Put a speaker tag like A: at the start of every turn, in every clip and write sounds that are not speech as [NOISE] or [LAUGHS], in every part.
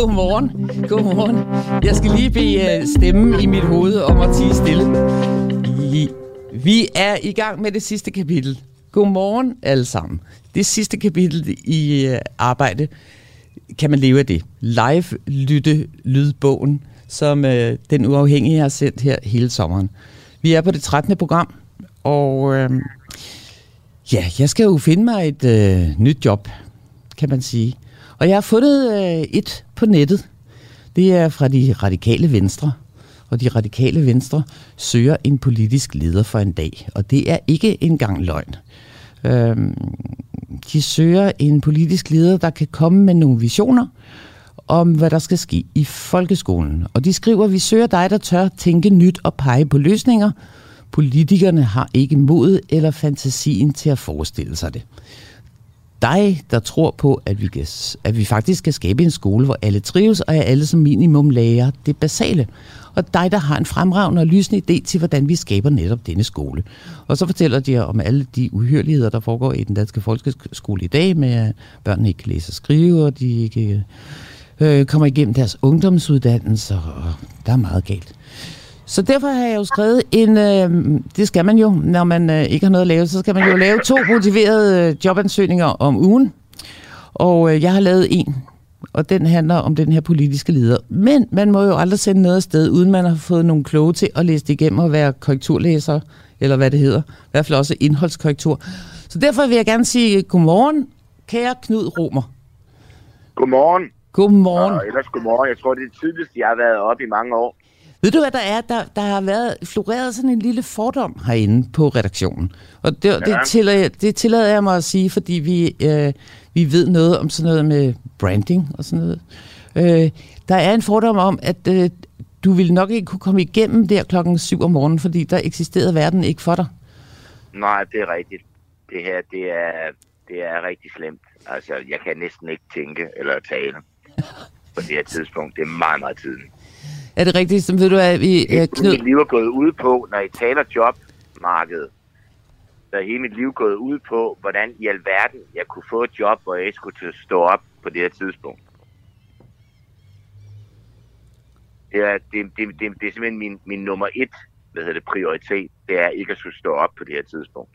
A: Godmorgen. Godmorgen. Jeg skal lige bede øh, stemmen i mit hoved om at tige stille. Vi er i gang med det sidste kapitel. Godmorgen alle sammen. Det sidste kapitel i øh, arbejde kan man leve af det. Live lytte lydbogen, som øh, den uafhængige har sendt her hele sommeren. Vi er på det 13. program, og øh, ja, jeg skal jo finde mig et øh, nyt job, kan man sige. Og jeg har fundet øh, et på nettet. Det er fra de radikale venstre. Og de radikale venstre søger en politisk leder for en dag. Og det er ikke engang løgn. Øhm, de søger en politisk leder, der kan komme med nogle visioner om, hvad der skal ske i folkeskolen. Og de skriver, vi søger dig, der tør tænke nyt og pege på løsninger. Politikerne har ikke mod eller fantasien til at forestille sig det dig, der tror på, at vi, kan, at vi faktisk skal skabe en skole, hvor alle trives, og at alle som minimum lærer det basale. Og dig, der har en fremragende og lysende idé til, hvordan vi skaber netop denne skole. Og så fortæller de om alle de uhyreligheder, der foregår i den danske folkeskole i dag, med at børnene ikke kan læse og skrive, og de ikke øh, kommer igennem deres ungdomsuddannelser, og der er meget galt. Så derfor har jeg jo skrevet en, øh, det skal man jo, når man øh, ikke har noget at lave, så skal man jo lave to motiverede øh, jobansøgninger om ugen. Og øh, jeg har lavet en, og den handler om den her politiske leder. Men man må jo aldrig sende noget afsted, uden man har fået nogle kloge til at læse det igennem og være korrekturlæser, eller hvad det hedder. I hvert fald også indholdskorrektur. Så derfor vil jeg gerne sige godmorgen, kære Knud Romer.
B: Godmorgen.
A: Godmorgen.
B: Og ellers godmorgen. Jeg tror, det er tidligst, jeg har været oppe i mange år.
A: Ved du, hvad der er? Der, der har været floreret sådan en lille fordom herinde på redaktionen. Og det, ja. det, tillader, det tillader jeg mig at sige, fordi vi, øh, vi ved noget om sådan noget med branding og sådan noget. Øh, der er en fordom om, at øh, du ville nok ikke kunne komme igennem der klokken 7 om morgenen, fordi der eksisterede verden ikke for dig.
B: Nej, det er rigtigt. Det her, det er, det er rigtig slemt. Altså, jeg kan næsten ikke tænke eller tale på det her tidspunkt. Det er meget, meget tidligt.
A: Er det rigtigt? Så ved du, at vi...
B: Uh, Knud... Mit liv er gået ud på, når I taler jobmarkedet, så er hele mit liv gået ud på, hvordan i alverden jeg kunne få et job, hvor jeg skulle til at stå op på det her tidspunkt. Det er, det, det, det, det er simpelthen min, min nummer et hvad hedder det, prioritet. Det er ikke at skulle stå op på det her tidspunkt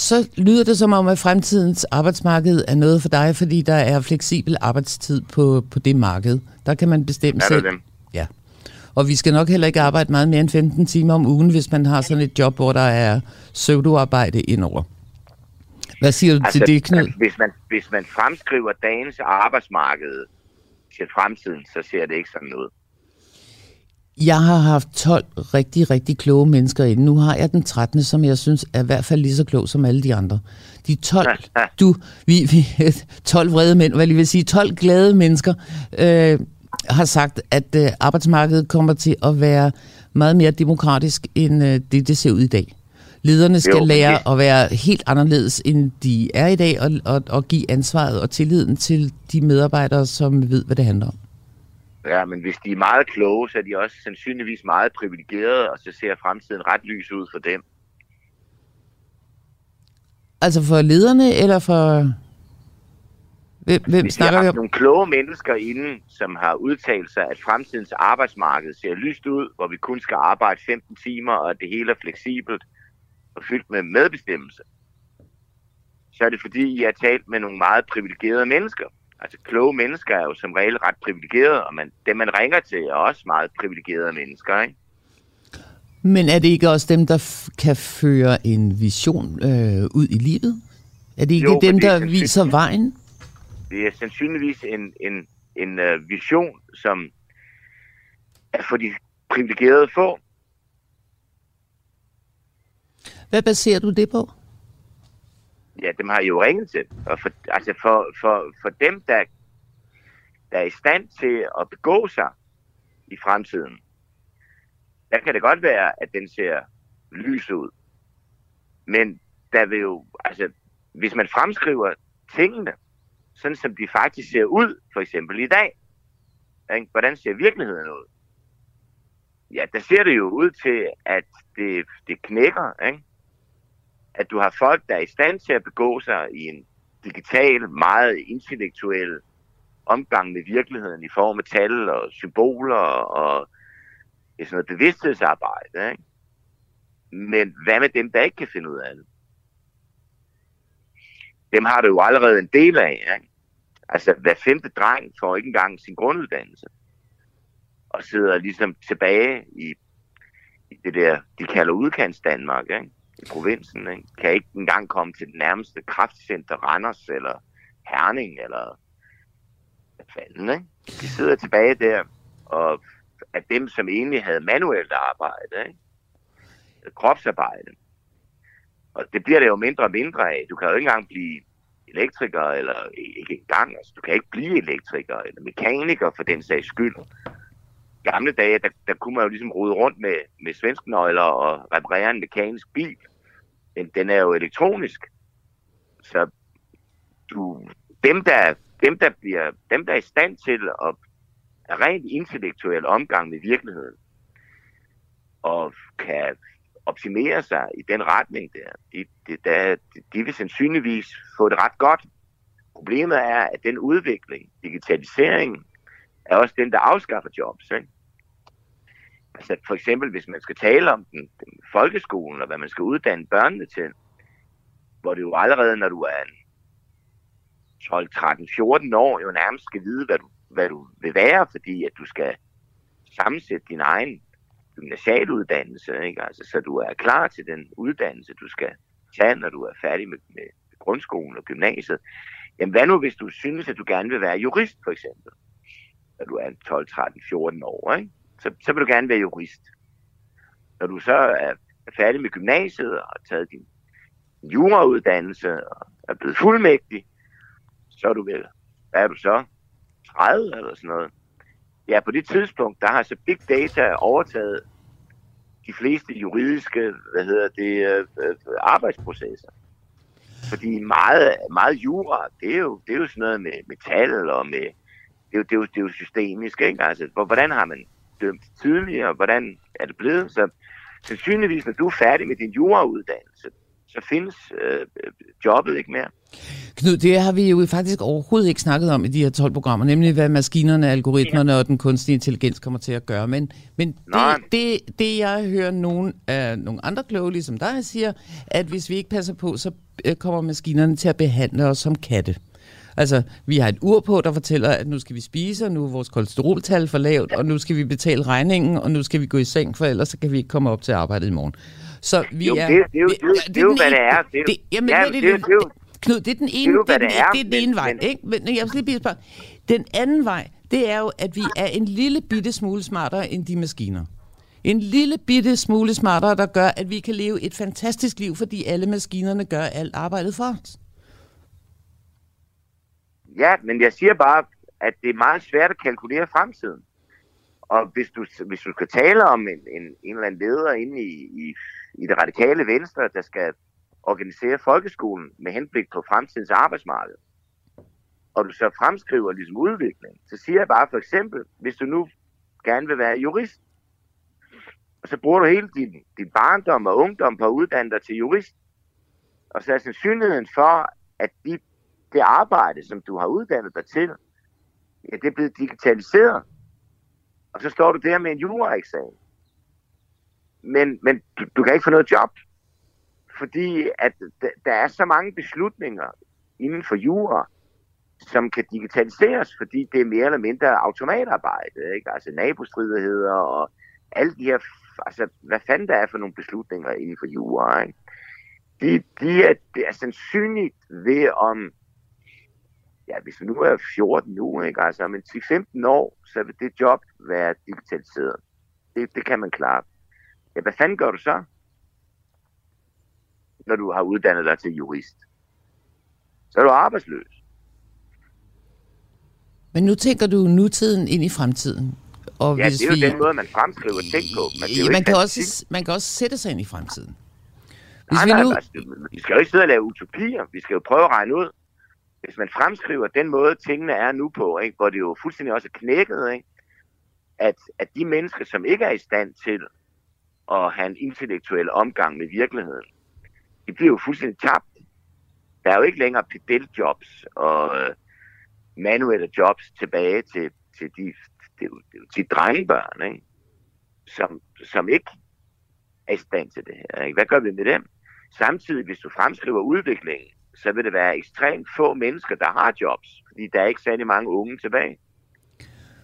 A: så lyder det som om, at fremtidens arbejdsmarked er noget for dig, fordi der er fleksibel arbejdstid på, på det marked. Der kan man bestemme selv.
B: Dem?
A: Ja. Og vi skal nok heller ikke arbejde meget mere end 15 timer om ugen, hvis man har sådan et job, hvor der er pseudoarbejde indover. Hvad siger du altså, til det, Knud?
B: Hvis man, hvis man fremskriver dagens arbejdsmarked til fremtiden, så ser det ikke sådan ud.
A: Jeg har haft 12 rigtig, rigtig kloge mennesker inde. Nu har jeg den 13., som jeg synes er i hvert fald lige så klog som alle de andre. De 12, du, vi, vi, [LAUGHS] 12 vrede mænd, hvad jeg vil sige, 12 glade mennesker, øh, har sagt, at øh, arbejdsmarkedet kommer til at være meget mere demokratisk, end øh, det, det ser ud i dag. Lederne skal jo, lære det... at være helt anderledes, end de er i dag, og, og, og give ansvaret og tilliden til de medarbejdere, som ved, hvad det handler om.
B: Ja, men hvis de er meget kloge, så er de også sandsynligvis meget privilegerede, og så ser fremtiden ret lys ud for dem.
A: Altså for lederne, eller for... Hvem, hvem
B: hvis
A: snakker
B: vi
A: har
B: nogle kloge mennesker inden, som har udtalt sig, at fremtidens arbejdsmarked ser lyst ud, hvor vi kun skal arbejde 15 timer, og at det hele er fleksibelt og fyldt med medbestemmelse, så er det fordi, I har talt med nogle meget privilegerede mennesker. Altså kloge mennesker er jo som regel ret privilegerede, og man, dem man ringer til er også meget privilegerede mennesker, ikke?
A: Men er det ikke også dem, der kan føre en vision øh, ud i livet? Er det ikke jo, dem, der viser vejen?
B: Det er sandsynligvis en, en, en uh, vision, som er for de privilegerede få.
A: Hvad baserer du det på?
B: Ja, dem har I jo ringet til. Og for, altså for, for, for dem, der, der er i stand til at begå sig i fremtiden, der kan det godt være, at den ser lys ud. Men der vil jo, altså, hvis man fremskriver tingene, sådan som de faktisk ser ud, for eksempel i dag, ikke? hvordan ser virkeligheden ud? Ja, der ser det jo ud til, at det, det knækker, ikke? At du har folk, der er i stand til at begå sig i en digital, meget intellektuel omgang med virkeligheden i form af tal og symboler og det er sådan noget bevidsthedsarbejde. Ikke? Men hvad med dem, der ikke kan finde ud af det? Dem har du jo allerede en del af. Ikke? Altså, hver femte dreng får ikke engang sin grunduddannelse. Og sidder ligesom tilbage i, i det der, de kalder udkants Danmark, ikke? I provinsen. Ikke? Kan ikke engang komme til det nærmeste kraftcenter Randers eller Herning eller hvad fanden, ikke? De sidder tilbage der, og af dem, som egentlig havde manuelt arbejde, ikke? kropsarbejde. Og det bliver det jo mindre og mindre af. Du kan jo ikke engang blive elektriker, eller ikke engang, altså du kan ikke blive elektriker, eller mekaniker for den sags skyld. I gamle dage, der, der kunne man jo ligesom rode rundt med, med svensknøgler og reparere en mekanisk bil. Men den er jo elektronisk. Så du, dem, der, dem, der bliver, dem, der er i stand til at rent intellektuel omgang med virkeligheden, og kan optimere sig i den retning der, de, de, der, de vil sandsynligvis få det ret godt. Problemet er, at den udvikling, digitaliseringen, er også den, der afskaffer jobs. Ikke? Altså for eksempel, hvis man skal tale om den, den folkeskolen, og hvad man skal uddanne børnene til, hvor det jo allerede, når du er 12, 13, 14 år, jo nærmest skal vide, hvad du, hvad du vil være, fordi at du skal sammensætte din egen gymnasialuddannelse, ikke? Altså, så du er klar til den uddannelse, du skal tage, når du er færdig med, med grundskolen og gymnasiet. Jamen hvad nu, hvis du synes, at du gerne vil være jurist, for eksempel? Når du er 12, 13, 14 år, ikke? Så, så vil du gerne være jurist. Når du så er, færdig med gymnasiet og har taget din jurauddannelse og er blevet fuldmægtig, så er du vel, hvad er du så? 30 eller sådan noget. Ja, på det tidspunkt, der har så big data overtaget de fleste juridiske, hvad hedder det, øh, arbejdsprocesser. Fordi meget, meget jura, det er jo, det er jo sådan noget med metal og med, det er jo, det er jo, det er jo systemisk, ikke? Altså, hvordan har man dømt tidligere, hvordan er det blevet? Så sandsynligvis, når du er færdig med din jurauddannelse, så findes øh, jobbet ikke mere.
A: Knud, det har vi jo faktisk overhovedet ikke snakket om i de her 12 programmer, nemlig hvad maskinerne, algoritmerne ja. og den kunstige intelligens kommer til at gøre. Men, men det, det, det, jeg hører nogen af nogle andre kloge, ligesom dig, siger, at hvis vi ikke passer på, så øh, kommer maskinerne til at behandle os som katte. Altså, vi har et ur på, der fortæller, at nu skal vi spise, og nu er vores kolesteroltal for lavt, og nu skal vi betale regningen, og nu skal vi gå i seng, for ellers så kan vi ikke komme op til arbejdet i morgen. Så vi
B: jo,
A: er...
B: Det, det, er jo, det, det, det, er jo, hvad det er. Det,
A: det, jamen, ja, det, det, det, det, Knud, det er den ene, det er, det, det, er, det er den ene men, vej, men, ikke? Men jeg skal lige spørge. Den anden vej, det er jo, at vi er en lille bitte smule smartere end de maskiner. En lille bitte smule smartere, der gør, at vi kan leve et fantastisk liv, fordi alle maskinerne gør alt arbejdet for os.
B: Ja, men jeg siger bare, at det er meget svært at kalkulere fremtiden. Og hvis du, hvis du skal tale om en, en, en eller anden leder inde i, i i det radikale venstre, der skal organisere folkeskolen med henblik på fremtidens arbejdsmarked, og du så fremskriver ligesom udvikling, så siger jeg bare for eksempel, hvis du nu gerne vil være jurist, og så bruger du hele din, din barndom og ungdom på at uddanne dig til jurist, og så er sandsynligheden for, at de, det arbejde, som du har uddannet dig til, ja, det er blevet digitaliseret. Og så står du der med en juraeksamen men, men du, du kan ikke få noget job, fordi at der er så mange beslutninger inden for jura, som kan digitaliseres, fordi det er mere eller mindre automatarbejde, ikke? altså nabostridigheder og alle de her, altså hvad fanden der er for nogle beslutninger inden for jura, ikke? De, de er, det er sandsynligt ved om, ja, hvis vi nu er 14 nu, ikke? altså om 10-15 år, så vil det job være digitaliseret. Det, det kan man klare. Ja, hvad fanden gør du så, når du har uddannet dig til jurist? Så er du arbejdsløs.
A: Men nu tænker du nutiden ind i fremtiden.
B: Og ja, hvis det er vi... jo den måde, man fremskriver ting på.
A: Men det ja, man, kan også, man kan også sætte sig ind i fremtiden.
B: Hvis nej, vi, nej, nu... altså, vi skal jo ikke sidde og lave utopier. Vi skal jo prøve at regne ud. Hvis man fremskriver den måde, tingene er nu på, ikke, hvor det jo fuldstændig også er knækket, ikke, at, at de mennesker, som ikke er i stand til at have en intellektuel omgang med virkeligheden. De bliver jo fuldstændig tabt. Der er jo ikke længere pedeljobs og, øh, manuelle jobs tilbage til, til de, de, til drengebørn, ikke? Som, som ikke er i stand til det her. Ikke? Hvad gør vi med dem? Samtidig, hvis du fremskriver udviklingen, så vil det være ekstremt få mennesker, der har jobs, fordi der er ikke særlig mange unge tilbage.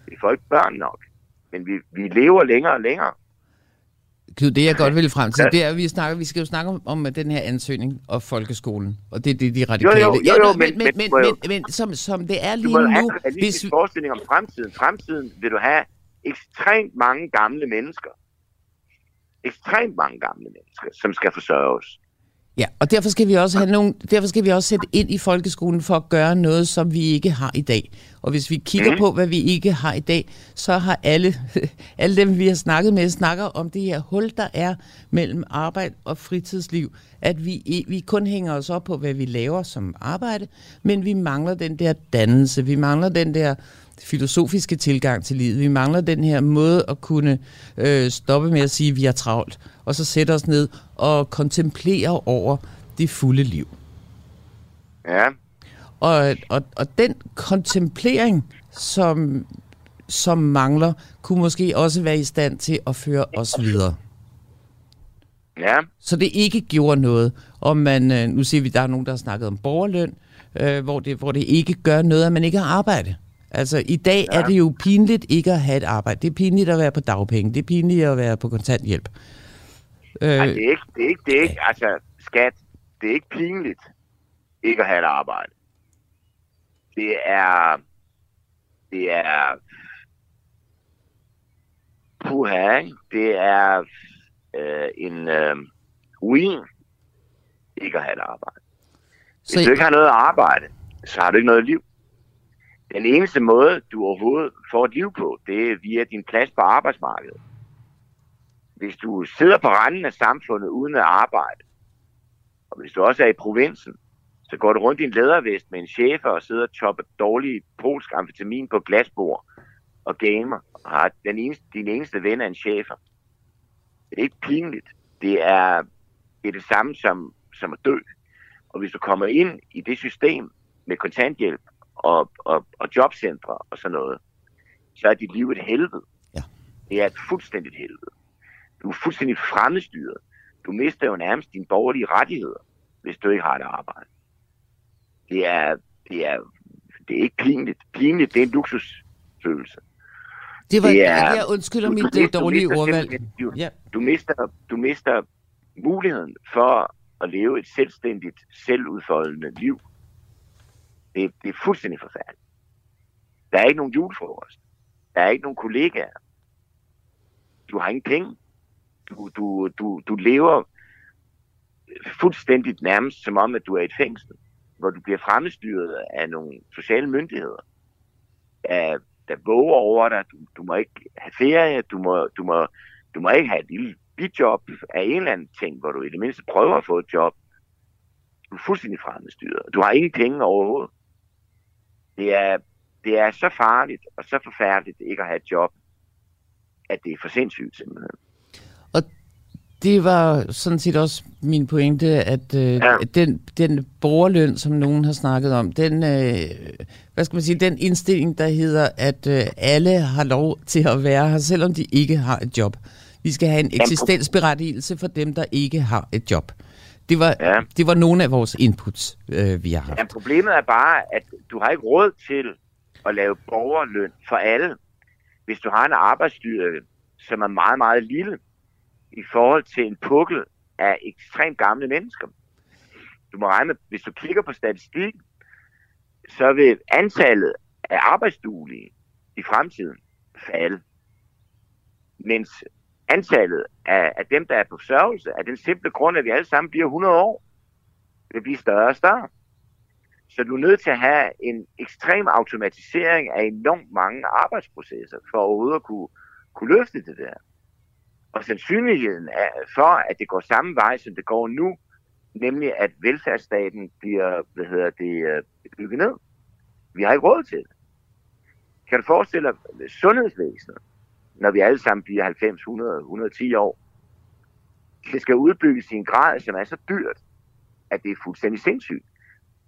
B: Vi får ikke børn nok, men vi, vi lever længere og længere.
A: Knud, det jeg godt vil frem til, det er, at vi, snakker, vi skal jo snakke om, om den her ansøgning og folkeskolen, og det er det, de radikale.
B: Jo, jo, jo, jo men, men,
A: men, men, men, som, som det er lige
B: du må
A: nu...
B: have en hvis... forestilling om fremtiden. Fremtiden vil du have ekstremt mange gamle mennesker. Ekstremt mange gamle mennesker, som skal forsørges.
A: Ja, og derfor skal vi også have nogle, derfor skal vi også sætte ind i folkeskolen for at gøre noget, som vi ikke har i dag. Og hvis vi kigger mm. på, hvad vi ikke har i dag, så har alle, [LAUGHS] alle dem, vi har snakket med, snakker om det her hul, der er mellem arbejde og fritidsliv. At vi, vi kun hænger os op på, hvad vi laver som arbejde, men vi mangler den der dannelse, vi mangler den der filosofiske tilgang til livet. Vi mangler den her måde at kunne øh, stoppe med at sige, at vi er travlt, og så sætte os ned og kontemplere over det fulde liv.
B: Ja.
A: Og, og, og den kontemplering, som, som mangler, kunne måske også være i stand til at føre os videre.
B: Ja.
A: Så det ikke gjorde noget, om man, øh, nu ser vi, der er nogen, der har snakket om borgerløn, øh, hvor, det, hvor det ikke gør noget, at man ikke har arbejde. Altså, i dag ja. er det jo pinligt ikke at have et arbejde. Det er pinligt at være på dagpenge. Det er pinligt at være på kontanthjælp.
B: Øh, Ej, det, er ikke, det, er ikke, det er ikke, altså, skat, det er ikke pinligt ikke at have et arbejde. Det er, det er, puha, det er øh, en øh, ruin ikke at have et arbejde. Hvis så... du ikke har noget at arbejde, så har du ikke noget liv. Den eneste måde, du overhovedet får et liv på, det er via din plads på arbejdsmarkedet. Hvis du sidder på randen af samfundet uden at arbejde, og hvis du også er i provinsen, så går du rundt i en lædervest med en chef og sidder og chopper dårlig polsk amfetamin på glasbord og gamer, og har den eneste, din eneste ven er en chefer. Det er ikke pinligt. Det er, det er det samme som, som at dø. Og hvis du kommer ind i det system med kontanthjælp, og, og, og jobcentre og sådan noget, så er dit liv et helvede.
A: Ja.
B: Det er et fuldstændigt helvede. Du er fuldstændig fremmedstyret. Du mister jo nærmest dine borgerlige rettigheder, hvis du ikke har et arbejde. Det er, det er, det er ikke pinligt. Pinligt, det er en luksusfølelse.
A: Det var, det er, jeg undskylder du, mit du mister, dårlige du ordvalg.
B: Du, ja. du, mister, du mister muligheden for at leve et selvstændigt, selvudfoldende liv. Det, det er fuldstændig forfærdeligt. Der er ikke nogen julefrokost. Der er ikke nogen kollegaer. Du har ingen penge. Du, du, du, du lever fuldstændig nærmest som om, at du er i et fængsel, hvor du bliver fremstyret af nogle sociale myndigheder, der, der våger over dig. Du, du må ikke have ferie, du må, du, må, du må ikke have et lille bidjob af en eller anden ting, hvor du i det mindste prøver at få et job. Du er fuldstændig fremstyret. Du har ingen penge overhovedet. Det er, det er så farligt og så forfærdeligt ikke at have et job, at det er for sindssygt simpelthen.
A: Og det var sådan set også min pointe, at øh, ja. den, den borgerløn, som nogen har snakket om, den, øh, hvad skal man sige, den indstilling, der hedder, at øh, alle har lov til at være her, selvom de ikke har et job. Vi skal have en eksistensberettigelse for dem, der ikke har et job. Det var, ja. det var nogle af vores inputs, øh, vi har haft.
B: Ja, problemet er bare, at du har ikke råd til at lave borgerløn for alle, hvis du har en arbejdsstyrke, som er meget, meget lille i forhold til en pukkel af ekstremt gamle mennesker. Du må regne med, hvis du kigger på statistikken, så vil antallet af arbejdsduelige i fremtiden falde. Mens antallet af, af dem, der er på sørgelse, af den simple grund, at vi alle sammen bliver 100 år, vil blive større og større. Så du er nødt til at have en ekstrem automatisering af enormt mange arbejdsprocesser, for overhovedet at kunne, kunne løfte det der. Og sandsynligheden er for, at det går samme vej, som det går nu, nemlig at velfærdsstaten bliver hvad hedder det, øh, bygget ned. Vi har ikke råd til det. Kan du forestille dig sundhedsvæsenet? Når vi alle sammen bliver 90, 100, 110 år. Det skal udbygges i en grad, som er så dyrt, at det er fuldstændig sindssygt.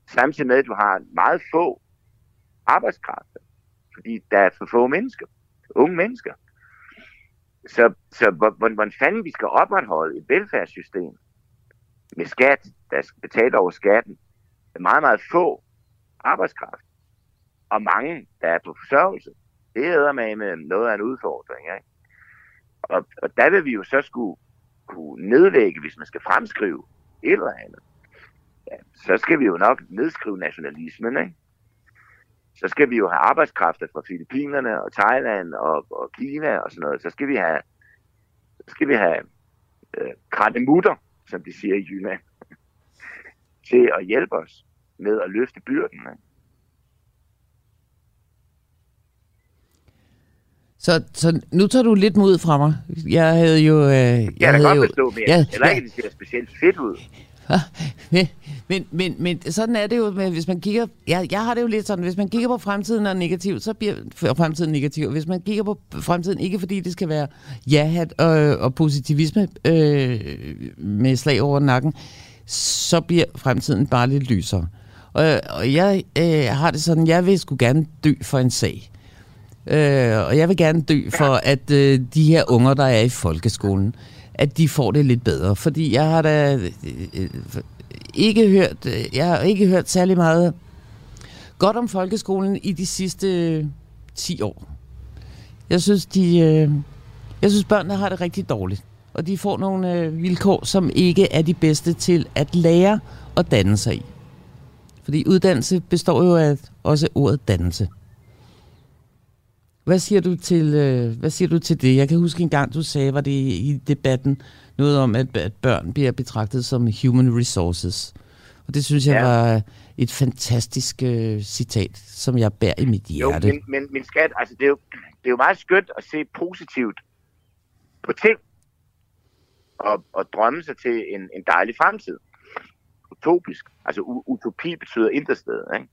B: Samtidig med, at du har meget få arbejdskraft. Fordi der er for få mennesker. Unge mennesker. Så, så hvordan fanden vi skal opretholde et velfærdssystem med skat, der skal betale over skatten, med meget, meget få arbejdskraft, og mange, der er på forsørgelse. Det er med, med noget af en udfordring. Ikke? Og, og der vil vi jo så skulle kunne nedlægge, hvis man skal fremskrive et eller andet. Ja, så skal vi jo nok nedskrive nationalismen, ikke? Så skal vi jo have arbejdskræfter fra Filippinerne og Thailand og, og Kina og sådan noget. Så skal vi have, så skal vi have øh, krattemutter, som de siger i Jylland, [LAUGHS] til at hjælpe os med at løfte byrden. Ikke?
A: Så, så nu tager du lidt mod fra mig. Jeg havde jo... Øh, jeg
B: ja,
A: havde
B: godt
A: jo,
B: forstå, men ja, eller ikke, det ser specielt fedt ud.
A: men, men, men, men sådan er det jo, med, hvis man kigger... Jeg, jeg har det jo lidt sådan, hvis man kigger på fremtiden og negativt, så bliver fremtiden negativ. Hvis man kigger på fremtiden, ikke fordi det skal være ja-hat og, og positivisme øh, med slag over nakken, så bliver fremtiden bare lidt lysere. Og, og jeg øh, har det sådan, jeg vil sgu gerne dø for en sag. Øh, og jeg vil gerne dø for, at øh, de her unger, der er i folkeskolen, at de får det lidt bedre. Fordi jeg har da øh, øh ikke hørt, øh, jeg har ikke hørt særlig meget godt om folkeskolen i de sidste øh, 10 år. Jeg synes, de, øh, jeg synes børnene har det rigtig dårligt. Og de får nogle øh, vilkår, som ikke er de bedste til at lære og danne sig i. Fordi uddannelse består jo af også ordet dannelse. Hvad siger du til, øh, hvad siger du til det? Jeg kan huske en gang, du sagde, var det i debatten, noget om, at, at børn bliver betragtet som human resources. Og det synes jeg ja. var et fantastisk øh, citat, som jeg bærer i mit hjerte.
B: Jo, men, men, men skat, altså det er, jo, det er jo meget skønt at se positivt på ting, og, og drømme sig til en, en dejlig fremtid. Utopisk. Altså utopi betyder intet sted, ikke?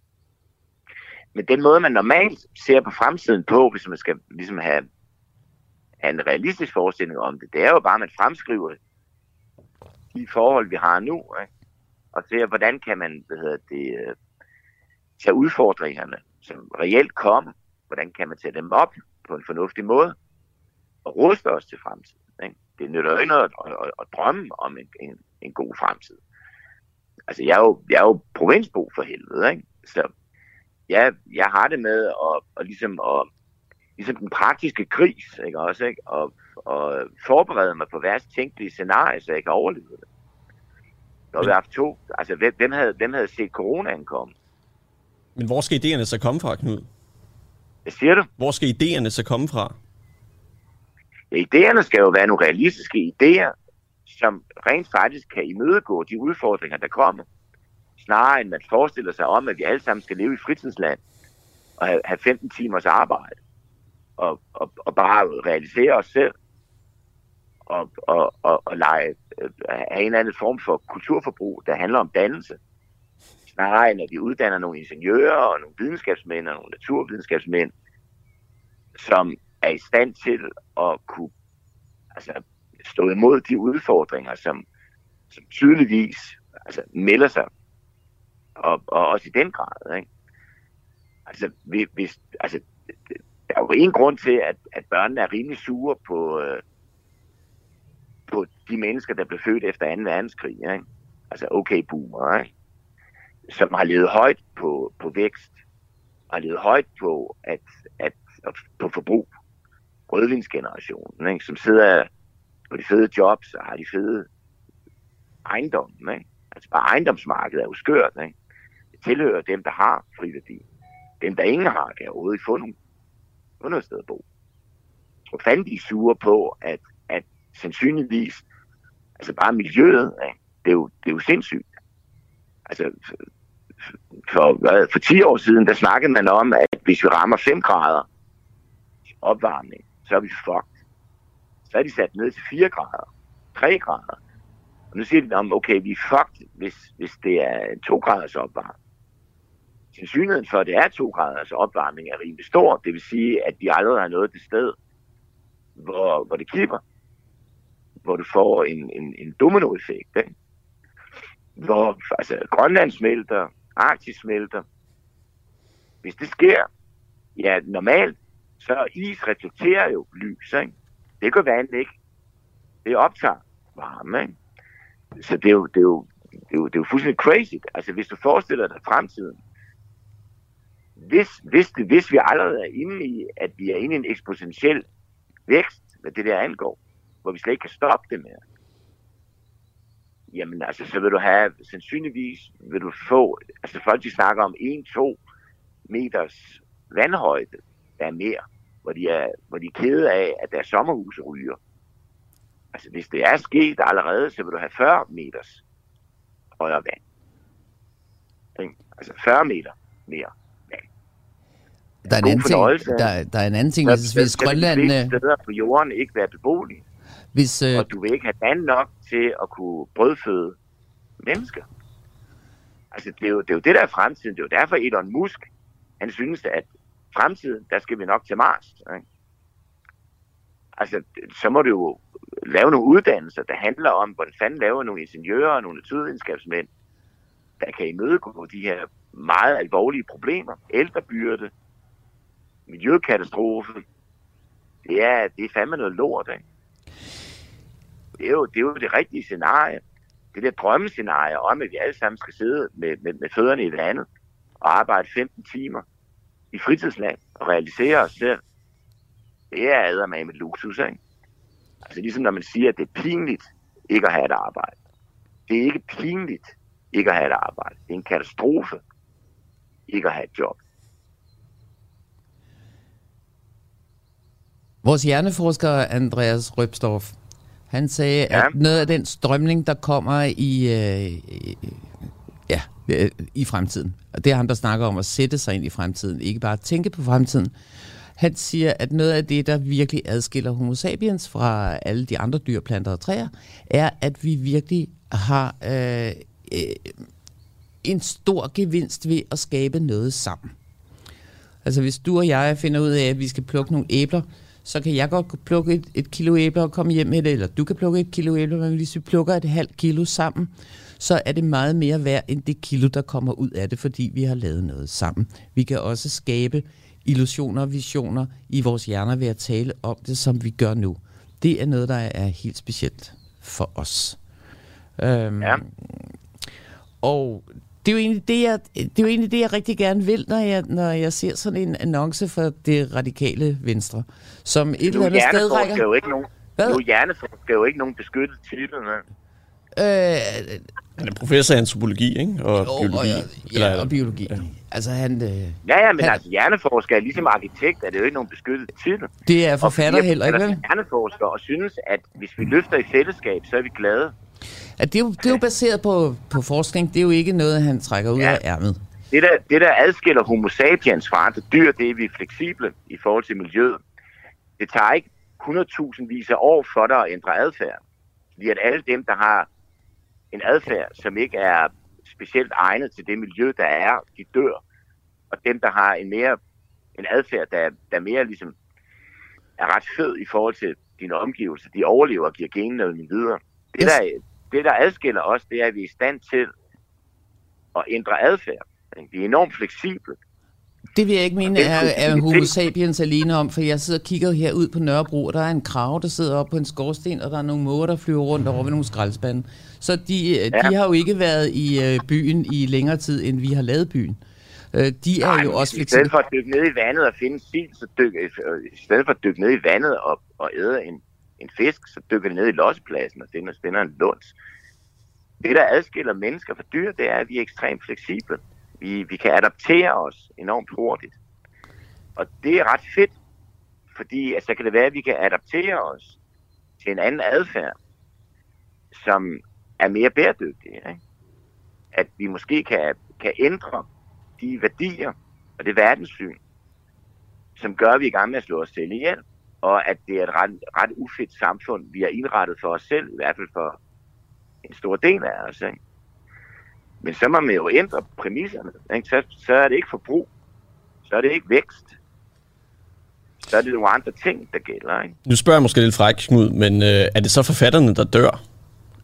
B: Men den måde, man normalt ser på fremtiden på, hvis man skal ligesom have, have en realistisk forestilling om det, det er jo bare, at man fremskriver de forhold, vi har nu, ikke? og ser, hvordan kan man hvad hedder det, øh, tage udfordringerne, som reelt kommer, hvordan kan man tage dem op på en fornuftig måde, og ruste os til fremtiden. Ikke? Det nytter jo ikke noget at, at, at drømme om en, en, en god fremtid. Altså, jeg er jo, jeg er jo provinsbo for helvede, ikke? Så ja, jeg har det med at, at ligesom, at, ligesom den praktiske kris, ikke også, ikke? Og, og forberede mig på værst tænkelige scenarier, så jeg kan overleve det. Når vi har haft to, altså hvem, hvem, havde, hvem havde set coronaen komme?
C: Men hvor skal idéerne så komme fra, Knud?
B: Hvad siger du?
C: Hvor skal idéerne så komme fra?
B: Ja, idéerne skal jo være nogle realistiske idéer, som rent faktisk kan imødegå de udfordringer, der kommer snarere end man forestiller sig om, at vi alle sammen skal leve i fritidsland og have, have 15 timers arbejde og, og, og bare realisere os selv og, og, og, og lege, øh, have en eller anden form for kulturforbrug, der handler om dannelse. Snarere end at vi uddanner nogle ingeniører og nogle videnskabsmænd og nogle naturvidenskabsmænd, som er i stand til at kunne altså, stå imod de udfordringer, som, som tydeligvis altså, melder sig og, og også i den grad. Ikke? Altså, hvis, altså, der er jo en grund til, at, at børnene er rimelig sure på, øh, på de mennesker, der blev født efter 2. verdenskrig. Ikke? Altså okay boomer, ikke? som har levet højt på, på vækst, har levet højt på, at, at, at på forbrug. Rødvinsgenerationen, ikke? som sidder på de fede jobs og har de fede ejendomme. Ikke? Altså bare ejendomsmarkedet er jo skørt. Ikke? Tilhører dem, der har friværdi. Dem, der ingen har, kan overhovedet ikke få, nogen, få noget sted at bo. Og fandt de sure på, at, at sandsynligvis, altså bare miljøet. Det, er jo, det er jo sindssygt. Altså, for, hvad, for 10 år siden, der snakkede man om, at hvis vi rammer 5 grader opvarmning, så er vi fucked. Så er de sat ned til 4 grader, 3 grader. Og nu siger de om, okay, vi er fucked, hvis, hvis det er 2 graders opvarmning sandsynligheden for, at det er 2 graders opvarmning er rimelig stor. Det vil sige, at vi aldrig har nået det sted, hvor, hvor det kipper. Hvor du får en, en, en dominoeffekt. Ikke? Hvor altså, Grønland smelter, Arktis smelter. Hvis det sker, ja, normalt, så is reflekterer jo lys, ikke? Det gør vand ikke. Det optager varme, ikke? Så det er jo, det er jo, det er jo, det er jo fuldstændig crazy. Altså, hvis du forestiller dig fremtiden, hvis, hvis, det, hvis vi allerede er inde i, at vi er inde i en eksponentiel vækst, hvad det der angår, hvor vi slet ikke kan stoppe det mere, jamen altså, så vil du have, sandsynligvis vil du få, altså folk de snakker om 1-2 meters vandhøjde, der er mere, hvor de er, hvor de er kede af, at deres sommerhuse ryger. Altså, hvis det er sket allerede, så vil du have 40 meters højere vand. Altså 40 meter mere.
A: Der er, en anden ting, der, der er en anden ting,
B: Så-
A: hvis, hvis Grønland...
B: fleste
A: øh,
B: steder på jorden ikke være beboelige,
A: Hvis, øh,
B: og du vil ikke have vand nok til at kunne brødføde mennesker. Altså, det er, jo, det er jo det, der er fremtiden. Det er jo derfor Elon Musk, han synes, at fremtiden, der skal vi nok til Mars. Ikke? Altså, så må du jo lave nogle uddannelser, der handler om, hvordan fanden laver nogle ingeniører og nogle naturvidenskabsmænd, der kan imødegå de her meget alvorlige problemer. Ældrebyrde, miljøkatastrofe. Det er, det er fandme noget lort, ikke? Det er, jo, det er jo det rigtige scenarie. Det der drømmescenarie om, at vi alle sammen skal sidde med, med, med fødderne i vandet og arbejde 15 timer i fritidsland og realisere os selv. Det er eddermame med luksus, ikke? Altså ligesom når man siger, at det er pinligt ikke at have et arbejde. Det er ikke pinligt ikke at have et arbejde. Det er en katastrofe ikke at have et job.
A: Vores hjerneforsker Andreas Røbstorff, han sagde, ja. At noget af den strømning, der kommer i, øh, ja, øh, i fremtiden, og det er ham, der snakker om at sætte sig ind i fremtiden, ikke bare tænke på fremtiden. Han siger, at noget af det, der virkelig adskiller homo sapiens fra alle de andre dyr, planter og træer, er, at vi virkelig har øh, øh, en stor gevinst ved at skabe noget sammen. Altså hvis du og jeg finder ud af, at vi skal plukke nogle æbler, så kan jeg godt plukke et, et kilo æbler og komme hjem med det, eller du kan plukke et kilo æbler, men hvis vi plukker et halvt kilo sammen, så er det meget mere værd end det kilo, der kommer ud af det, fordi vi har lavet noget sammen. Vi kan også skabe illusioner og visioner i vores hjerner ved at tale om det, som vi gør nu. Det er noget, der er helt specielt for os. Øhm,
B: Ja.
A: og det er, jo egentlig det, jeg, det er jo egentlig det, jeg rigtig gerne vil, når jeg, når jeg ser sådan en annonce for det radikale venstre, som et eller
B: er
A: andet sted rækker...
B: jo ikke nogen,
A: Hvad?
B: nu er hjerneforsker jo ikke nogen beskyttet titel. Ne?
A: Øh,
C: Han er professor i antropologi, ikke? Og
A: og,
C: biologi.
A: og, ja, og biologi. Altså, han, øh,
B: Ja, ja, men
A: Han-
B: altså hjerneforsker er ligesom arkitekt, er det jo ikke nogen beskyttet titel.
A: det er forfatter
B: Og er
A: heller ikke, vel?
B: hjerneforsker og synes, at hvis vi løfter i fællesskab, så er vi glade.
A: At det, er jo, det er jo baseret på, på forskning. Det er jo ikke noget, han trækker ud
B: Ja.
A: af ærmet.
B: Det der, det, der adskiller homo sapiens fra andre dyr, det er, at vi er fleksible i forhold til miljøet. Det tager ikke 100.000 vis af år for dig at ændre adfærd. Fordi at alle dem, der har en adfærd, som ikke er specielt egnet til det miljø, der er, de dør. Og dem, der har en mere en adfærd, der, der mere ligesom er ret fed i forhold til dine omgivelser, de overlever og giver generne videre. Det,
A: Yes.
B: der, det, der adskiller os, det er, at vi er i stand til at ændre adfærd. Vi er enormt fleksible.
A: Det vil jeg ikke mene er, er homo sapiens alene om, for jeg sidder og kigger her ud på Nørrebro, og der er en krav, der sidder oppe på en skorsten, og der er nogle måger, der flyver rundt over ved nogle skraldespande. Så de, ja.
B: Ja.
A: de har jo ikke været i øh, byen i længere tid, end vi har lavet byen. Øh, de er
B: Nej,
A: jo også
B: I stedet
A: fleksible.
B: for at dykke ned i vandet og finde en sil, så øh, i stedet for at dykke ned i vandet og, og æde en, en fisk, så dykker det ned i lossepladsen og finder, finder en lunds. Det, der adskiller mennesker fra dyr, det er, at vi er ekstremt fleksible. Vi, vi kan adaptere os enormt hurtigt. Og det er ret fedt, fordi altså, så kan det være, at vi kan adaptere os til en anden adfærd, som er mere bæredygtig. Ikke? At vi måske kan, kan ændre de værdier og det verdenssyn, som gør, at vi er i gang med at slå os selv ihjel. Og at det er et ret, ret ufedt samfund, vi har indrettet for os selv, i hvert fald for en stor del af os. Ikke? Men så må man jo ændre præmisserne. Ikke? Så, så er det ikke forbrug. Så er det ikke vækst. Så er det nogle andre ting, der gælder. Ikke?
C: Nu spørger jeg måske lidt fræk, Knud, men øh, er det så forfatterne, der dør?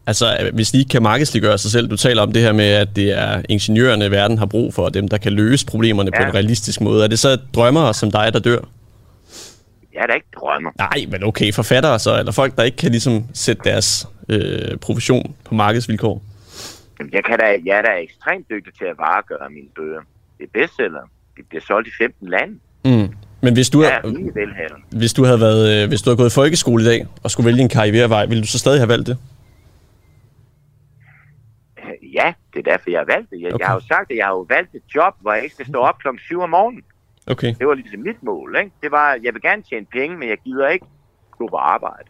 C: Altså, hvis de ikke kan markedsliggøre sig selv, du taler om det her med, at det er ingeniørerne, verden har brug for, dem, der kan løse problemerne ja. på en realistisk måde. Er det så drømmere som dig, der dør?
B: Jeg er da ikke drømmer.
C: Nej, men okay, forfattere så, eller folk, der ikke kan ligesom sætte deres øh, profession på markedsvilkår.
B: Jeg, kan da, jeg er da ekstremt dygtig til at varegøre mine bøger. Det er bestseller. Det bliver solgt i 15 lande.
C: Mm. Men hvis du, har,
B: er
C: hvis du havde været, øh, hvis du havde gået i folkeskole i dag og skulle vælge en karrierevej, ville du så stadig have valgt det?
B: Ja, det er derfor, jeg har valgt det. Jeg, okay. jeg har jo sagt, at jeg har jo valgt et job, hvor jeg ikke skal stå op klokken 7 om morgenen.
C: Okay.
B: Det var ligesom mit mål, ikke? Det var, jeg vil gerne tjene penge, men jeg gider ikke gå på arbejde.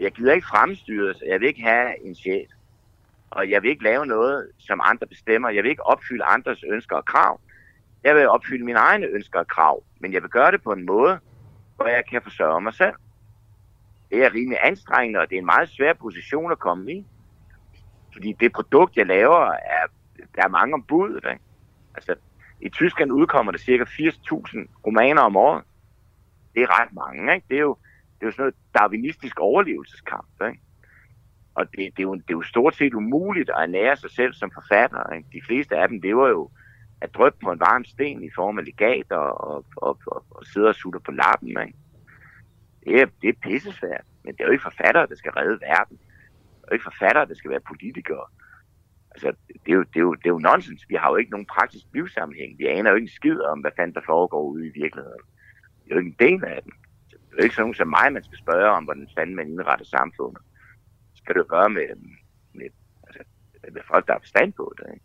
B: Jeg gider ikke fremstyres, jeg vil ikke have en chef. Og jeg vil ikke lave noget, som andre bestemmer. Jeg vil ikke opfylde andres ønsker og krav. Jeg vil opfylde mine egne ønsker og krav, men jeg vil gøre det på en måde, hvor jeg kan forsørge mig selv. Det er rimelig anstrengende, og det er en meget svær position at komme i. Fordi det produkt, jeg laver, er, der er mange om budet. Ikke? Altså, i Tyskland udkommer der cirka 80.000 romaner om året. Det er ret mange, ikke? Det er jo, det er jo sådan noget darwinistisk overlevelseskamp, ikke? Og det, det, er jo, det er jo stort set umuligt at ernære sig selv som forfatter. Ikke? De fleste af dem lever jo at dryppe på en varm sten i form af legater og, og, og, og sidde og sutte på lappen. Ikke? Det, er, det er pissesvært, men det er jo ikke forfattere, der skal redde verden. Det er jo ikke forfattere, der skal være politikere. Altså, det er, jo, det, er jo, det er jo nonsens. Vi har jo ikke nogen praktisk livssammenhæng. Vi aner jo ikke en skid om, hvad fanden der foregår ude i virkeligheden. Det er jo ikke en del af den. Det er jo ikke sådan nogen som mig, man skal spørge om, hvordan fanden man indretter samfundet. Det skal du gøre med, med, altså, med folk, der har forstand på det. Ikke?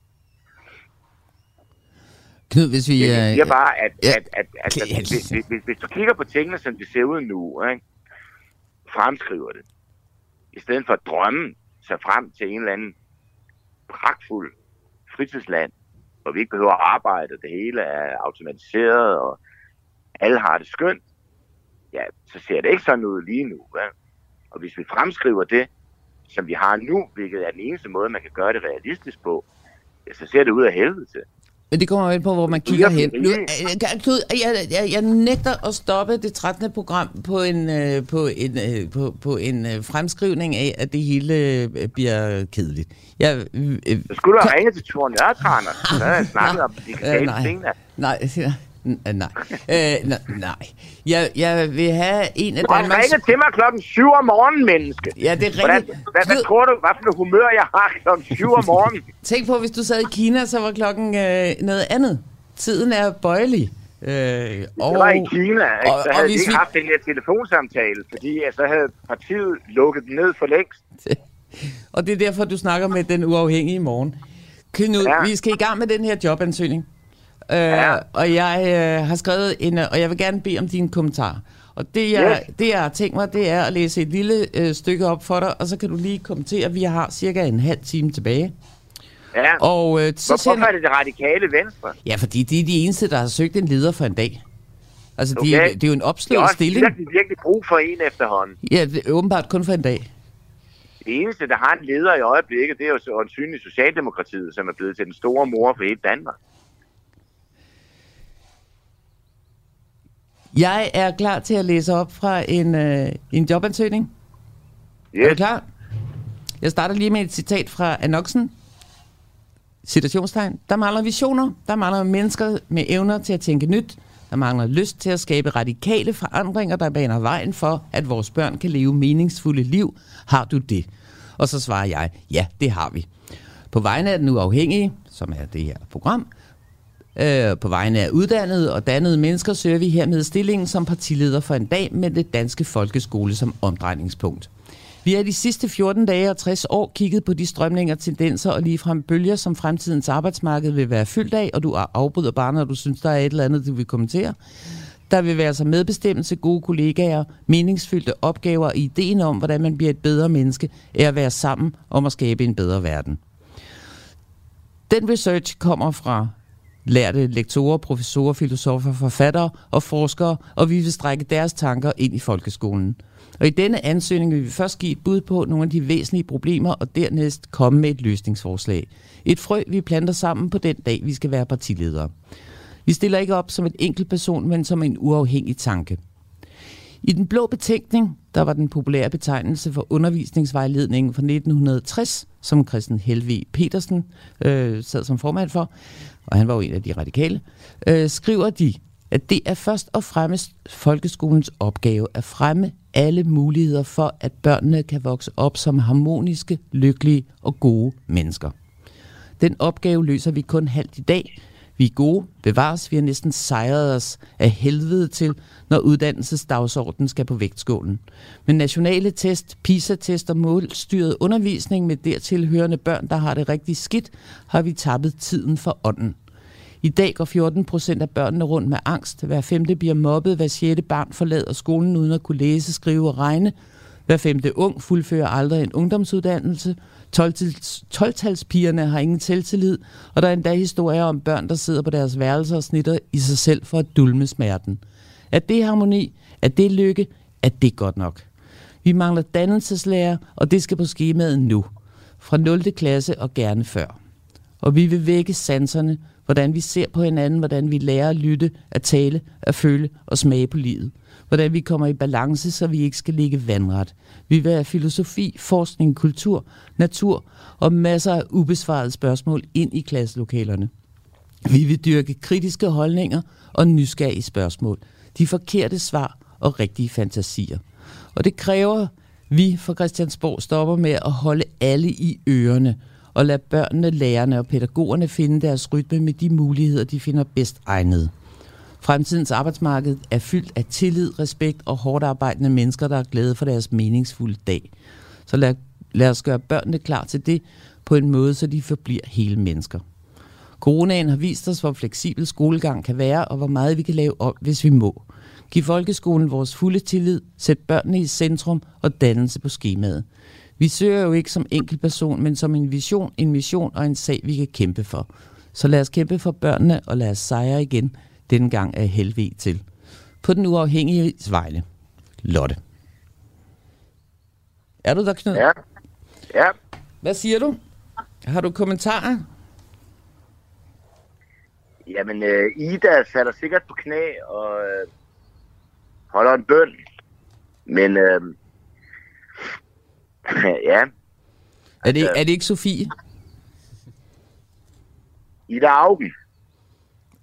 A: Knud, hvis vi...
B: Jeg
A: øh,
B: siger bare, at,
A: ja,
B: at, at, at, at hvis, hvis, hvis, hvis du kigger på tingene, som de ser ud nu, ikke? fremskriver det, i stedet for at drømme sig frem til en eller anden pragtfuld fritidsland, hvor vi ikke behøver at arbejde, det hele er automatiseret, og alle har det skønt, ja, så ser det ikke sådan ud lige nu. Vel? Og hvis vi fremskriver det, som vi har nu, hvilket er den eneste måde, man kan gøre det realistisk på, ja, så ser det ud af helvede til.
A: Men det kommer ind på, hvor man kigger hen. Nu, øh, øh, Knud, jeg, jeg, jeg nægter at stoppe det 13. program på en, øh, på en, øh, på, på en fremskrivning af, at det hele bliver kedeligt. Jeg, øh,
B: Så skulle du have ringet til Thor Nørretraner, [LAUGHS] så havde jeg snakket om de
A: øh,
B: digitale
A: nej,
B: ting.
A: nej, [LAUGHS] n- øh, nej, øh, nej, nej. Jeg, jeg vil have en af
B: Du har
A: Danmarks...
B: ringet til mig klokken 7 om morgenen, menneske.
A: Ja, det er
B: Hvordan,
A: rigtigt.
B: hvad, hvad
A: Knud,
B: tror du, hvad for et humør jeg har klokken 7 om morgenen? [LAUGHS]
A: Tænk på, hvis du sad i Kina, så var klokken øh, noget andet. Tiden er bøjelig. Øh,
B: Det var i Kina, ikke?
A: og-
B: så
A: og
B: havde de
A: hvis
B: ikke
A: vi-
B: haft den her telefonsamtale, fordi så havde partiet lukket den ned for længst. [LAUGHS]
A: Og det er derfor, du snakker med den uafhængige i morgen. Knud. Ja. vi skal i gang med den her jobansøgning. Øh,
B: Ja.
A: Og jeg øh, har skrevet en, og jeg vil gerne bede om dine kommentarer. Og det jeg,
B: Yes.
A: det, jeg har tænkt mig, det er at læse et lille øh, stykke op for dig, og så kan du lige kommentere. Vi har cirka en halv time tilbage.
B: Ja.
A: Og øh, så sender...
B: hvorfor er det det radikale venstre?
A: Ja, fordi de er de eneste, der har søgt en leder for en dag. Altså,
B: Okay.
A: det er jo en
B: Det er
A: opslået
B: også
A: stilling.
B: virkelig, virkelig brug for en efterhånden.
A: Ja, det er åbenbart kun for en dag.
B: Det eneste, der har en leder i øjeblikket, det er jo åndsynligt Socialdemokratiet, som er blevet til den store mor for hele Danmark.
A: Jeg er klar til at læse op fra en, øh, en jobansøgning. Er du
B: Yes.
A: klar? Jeg starter lige med et citat fra annoncen. Citationstegn. Der mangler visioner. Der mangler mennesker med evner til at tænke nyt. Der mangler lyst til at skabe radikale forandringer, der baner vejen for, at vores børn kan leve meningsfulde liv. Har du det? Og så svarer jeg, ja, det har vi. På vegne af den uafhængige, som er det her program, Øh, på vegne af uddannede og dannede mennesker søger vi hermed stillingen som partileder for en dag med det danske folkeskole som omdrejningspunkt. Vi har de sidste 14 dage og 60 år kigget på de strømninger, tendenser og ligefrem bølger, som fremtidens arbejdsmarked vil være fyldt af, og du afbryder bare, når du synes, der er et eller andet, du vil kommentere. Der vil være så medbestemmelse, gode kollegaer, meningsfyldte opgaver og ideen om, hvordan man bliver et bedre menneske, er at være sammen om at skabe en bedre verden. Den research kommer fra lærte lektorer, professorer, filosofer, forfattere og forskere, og vi vil strække deres tanker ind i folkeskolen. Og i denne ansøgning vil vi først give et bud på nogle af de væsentlige problemer, og dernæst komme med et løsningsforslag. Et frø, vi planter sammen på den dag, vi skal være partiledere. Vi stiller ikke op som et enkelt person, men som en uafhængig tanke. I den blå betænkning, der var den populære betegnelse for undervisningsvejledningen fra 1960, som Christian Helve Petersen øh, sad som formand for, og han var jo en af de radikale, øh, skriver de, at det er først og fremmest folkeskolens opgave at fremme alle muligheder for, at børnene kan vokse op som harmoniske, lykkelige og gode mennesker. Den opgave løser vi kun halvt i dag. Vi er gode, bevares, vi har næsten sejret os af helvede til, når uddannelsesdagsordenen skal på vægtskålen. Men nationale test, PISA-test og målstyret undervisning med dertilhørende børn, der har det rigtig skidt, har vi tappet tiden for ånden. I dag går 14 procent af børnene rundt med angst. Hver femte bliver mobbet. Hver sjette barn forlader skolen uden at kunne læse, skrive og regne. Hver femte ung fuldfører aldrig en ungdomsuddannelse. 12-talspigerne har ingen selvtillid, og der er endda historier om børn, der sidder på deres værelser og snitter i sig selv for at dulme smerten. Er det harmoni? Er det lykke? Er det godt nok? Vi mangler dannelseslærer, og det skal på skemaet nu. Fra 0. klasse og gerne før. Og vi vil vække sanserne, hvordan vi ser på hinanden, hvordan vi lærer at lytte, at tale, at føle og smage på livet. Hvordan vi kommer i balance, så vi ikke skal ligge vandret. Vi vil have filosofi, forskning, kultur, natur og masser af ubesvarede spørgsmål ind i klasselokalerne. Vi vil dyrke kritiske holdninger og nysgerrige spørgsmål. De forkerte svar og rigtige fantasier. Og det kræver, vi fra Christiansborg stopper med at holde alle i ørerne – og lade børnene, lærerne og pædagogerne finde deres rytme med de muligheder, de finder bedst egnede. Fremtidens arbejdsmarked er fyldt af tillid, respekt og hårdt arbejdende mennesker, der er glade for deres meningsfulde dag. Så lad, lad os gøre børnene klar til det på en måde, så de forbliver hele mennesker. Coronaen har vist os, hvor fleksibel skolegang kan være, og hvor meget vi kan lave op, hvis vi må. Giv folkeskolen vores fulde tillid, sæt børnene i centrum og dannelse på skemaet. Vi søger jo ikke som enkeltperson, men som en vision, en mission og en sag, vi kan kæmpe for. Så lad os kæmpe for børnene, og lad os sejre igen. Denne gang er helved til. På den uafhængige vegne. Lotte. Er du der, Knud?
B: Ja. Ja.
A: Hvad siger du? Har du kommentarer?
B: Jamen, øh, Ida falder sikkert på knæ og øh, holder en bøn. Men øh, [LAUGHS] ja.
A: Er det, er det ikke Sofie?
B: Ida Augen.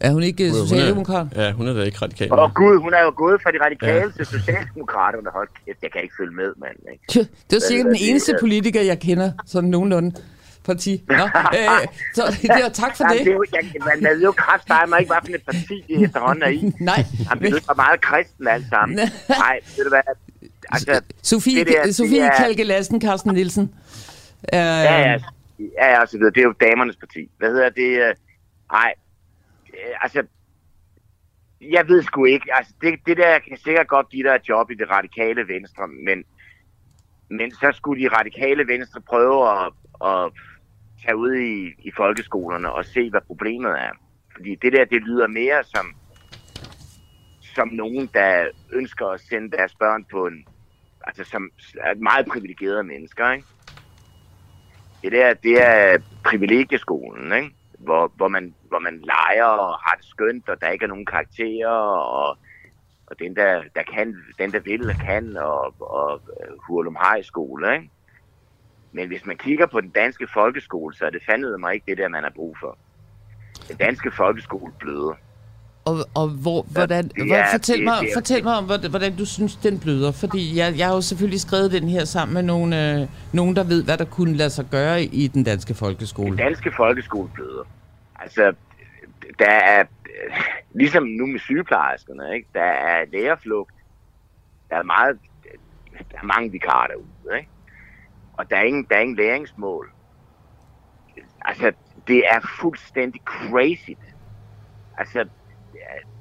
A: Er hun ikke socialdemokrat?
C: Ja, hun er da ikke radikal.
B: Åh oh, gud, hun er jo gået fra de radikale ja. til socialdemokraterne. Hold kæft, jeg kan ikke følge med, mand. Ikke?
A: Det er sikkert den eneste politiker, jeg kender, sådan nogenlunde parti. Nå, [LAUGHS] øh, så [LAUGHS] det er, tak for
B: Jamen,
A: det.
B: det er jo, jeg, man ved jo kraft, der er mig ikke, hvad for et parti, de efterhånden er i.
A: Nej.
B: Jamen, det er jo meget kristen alt sammen. Nej, ved du hvad?
A: Altså, Sofie, det der, Sofie. Kalke Lassen, Carsten Nielsen.
B: Uh... Ja, ja, ja, ja, så videre. Det er jo damernes parti. Hvad hedder det? Nej, altså, jeg ved sgu ikke. Altså, det, det der kan sikkert godt give dig et job i det radikale venstre, men, men så skulle de radikale venstre prøve at, at tage ud i, i folkeskolerne og se, hvad problemet er. Fordi det der, det lyder mere som, som nogen, der ønsker at sende deres børn på en, altså som er meget privilegerede mennesker, ikke? Det der, det er privilegieskolen, ikke? Hvor, hvor, man, hvor man leger og har det skønt, og der ikke er nogen karakterer, og, og den, der, der kan, den, der vil, kan, og, og øh, Hurlum High skole, ikke? Men hvis man kigger på den danske folkeskole, så er det fandme mig ikke det der, man har brug for. Den danske folkeskole bløder.
A: Og, og hvor, hvordan, ja, hvor, fortæl, det, mig, det, fortæl mig om, hvordan du synes, den bløder. Fordi jeg, jeg har jo selvfølgelig skrevet den her sammen med nogle, øh, nogen, der ved, hvad der kunne lade sig gøre i den danske folkeskole.
B: Den danske folkeskole bløder. Altså, der er, ligesom nu med sygeplejerskerne, ikke? der er lærerflugt. Der er, meget, der er mange vikarer derude. Ikke? Og der er, ingen, der er ingen læringsmål. Altså, det er fuldstændig crazy. Altså,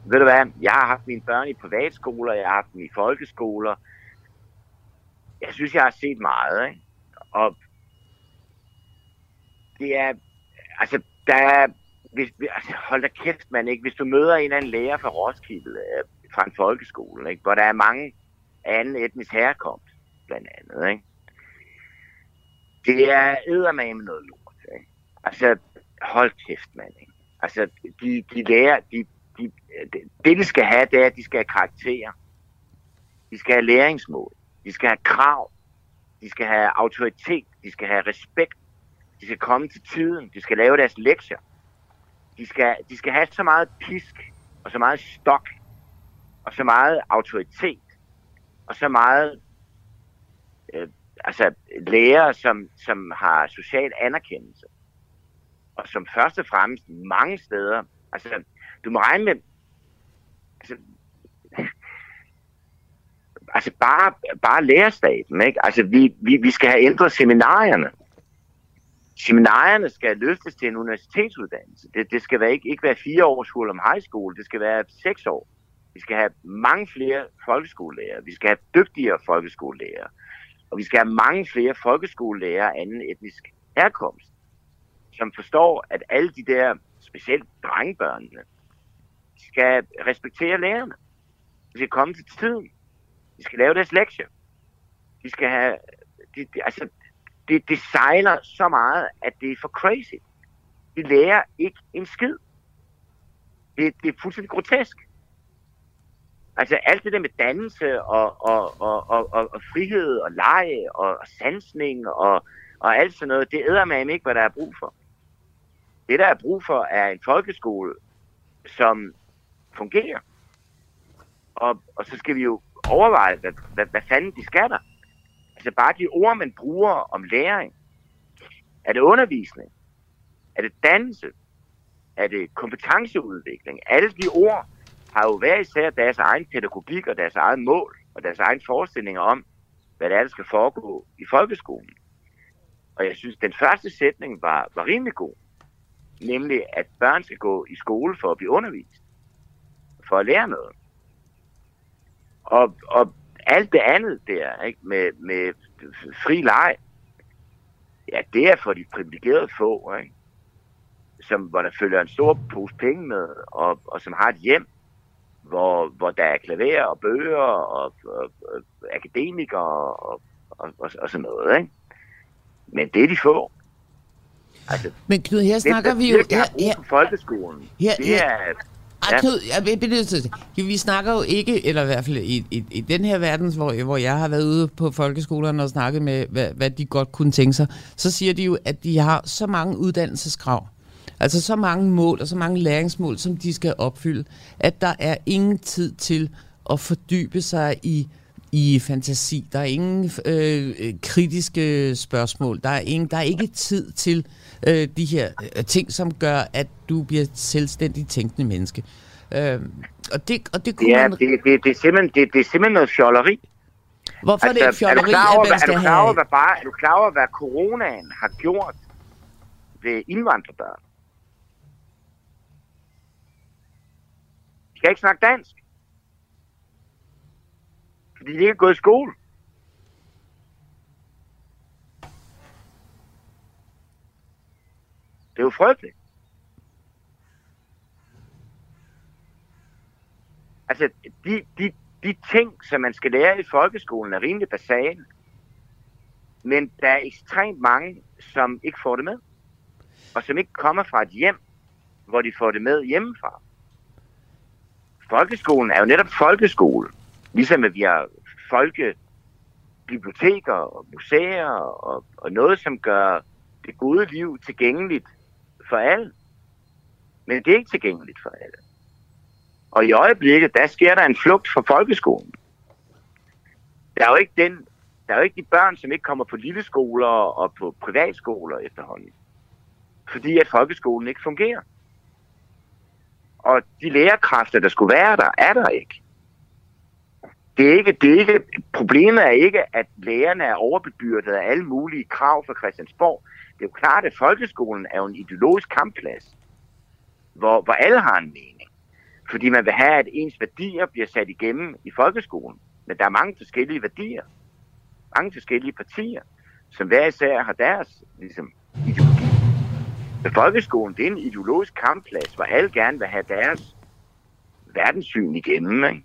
B: ved du hvad, jeg har haft mine børn i privatskoler, jeg har haft dem i folkeskoler. Jeg synes, jeg har set meget, ikke? Og det er, altså, der er, hvis, altså, hold da kæft, man, ikke? Hvis du møder en eller anden lærer fra Roskilde, øh, fra en folkeskole, ikke? Hvor der er mange anden etnisk herkomst, blandt andet, ikke? Det er eddermame noget lort, ikke? Altså, hold kæft, mand, ikke? Altså, de, de lærer, de, de, det, det, de skal have, det er, at de skal have karakterer. De skal have læringsmål. De skal have krav. De skal have autoritet. De skal have respekt. De skal komme til tiden. De skal lave deres lektier. De skal, de skal have så meget pisk og så meget stok og så meget autoritet og så meget øh, altså lærere, som, som har social anerkendelse og som først og fremmest mange steder, altså du må regne med, altså, altså bare, bare lærerstaten, ikke? Altså vi, vi, vi skal have ændret seminarierne. Seminarierne skal løftes til en universitetsuddannelse. Det, det skal være, ikke, ikke være fire års om high school, det skal være seks år. Vi skal have mange flere folkeskolelærer. Vi skal have dygtigere folkeskolelærer. Og vi skal have mange flere folkeskolelærer af anden etnisk herkomst, som forstår, at alle de der, specielt drengebørnene, skal respektere lærerne. De skal komme til tiden. De skal lave deres lektier. De skal have... De, de, altså, det, det sejler så meget, at det er for crazy. De lærer ikke en skid. Det, det er fuldstændig grotesk. Altså alt det der med dannelse og, og, og, og, og, og frihed og leje og, og sansning og, og alt sådan noget, det æder man ikke, hvad der er brug for. Det, der er brug for, er en folkeskole, som fungerer. Og, og så skal vi jo overveje, hvad, hvad, hvad fanden de skatter. Altså bare de ord, man bruger om læring. Er det undervisning? Er det dannelse? Er det kompetenceudvikling? Alle de ord har jo hver især deres egen pædagogik og deres eget mål og deres egen forestillinger om, hvad det er, der skal foregå i folkeskolen. Og jeg synes, den første sætning var, var rimelig god. Nemlig, at børn skal gå i skole for at blive undervist. For at lære noget. Og, og alt det andet der, ikke, med, med fri leg, ja, det er for de privilegerede få, ikke? Som, hvor der følger en stor pose penge med, og, og som har et hjem, hvor, hvor der er klaver og bøger og, og, og akademikere og, og, og, og sådan noget. Ikke? Men det er de få.
A: Altså, Men Knud, her snakker
B: det,
A: vi jo...
B: Her, her, folkeskolen,
A: her,
B: det
A: her,
B: er...
A: Ja. Knud, jeg bliver vi snakker jo ikke, eller i hvert fald i, i, i den her verden, hvor, hvor jeg har været ude på folkeskolerne og snakket med, hvad, hvad de godt kunne tænke sig, så siger de jo, at de har så mange uddannelseskrav, Altså så mange mål og så mange læringsmål, som de skal opfylde, at der er ingen tid til at fordybe sig i i fantasi. Der er ingen øh, kritiske spørgsmål. Der er, ingen, der er ikke tid til øh, de her øh, ting, som gør, at du bliver et selvstændigt tænkende menneske. Øh, og det, og det kunne
B: ja,
A: man...
B: det, det, det, er simpelthen, det, det er simpelthen noget fjolleri.
A: Hvorfor altså, er det fjolleri,
B: er du klar over,
A: at man skal
B: er du klar over, hvad bare, er du klar over, hvad coronaen har gjort ved indvandrerbørn? De kan ikke snakke dansk. Fordi de ikke er gået i skole. Det er jo frygteligt. Altså, de, de, de ting, som man skal lære i folkeskolen, er rimelig basale. Men der er ekstremt mange, som ikke får det med. Og som ikke kommer fra et hjem, hvor de får det med hjemmefra folkeskolen er jo netop folkeskole. Ligesom at vi har folkebiblioteker og museer og, og noget, som gør det gode liv tilgængeligt for alle. Men det er ikke tilgængeligt for alle. Og i øjeblikket, der sker der en flugt fra folkeskolen. Der er jo ikke den, der er jo ikke de børn, som ikke kommer på lille skoler og på privatskoler efterhånden. Fordi at folkeskolen ikke fungerer. Og de lærerkræfter, der skulle være der, er der ikke. Det er ikke, det er ikke, problemet er ikke, at lærerne er overbebyrdet af alle mulige krav fra Christiansborg. Det er jo klart, at folkeskolen er jo en ideologisk kampplads, hvor, hvor alle har en mening. Fordi man vil have, at ens værdier bliver sat igennem i folkeskolen. Men der er mange forskellige værdier. Mange forskellige partier, som hver især har deres ligesom, ideologi. Men folkeskolen, det er en ideologisk kampplads, hvor alle gerne vil have deres verdenssyn igennem. Ikke?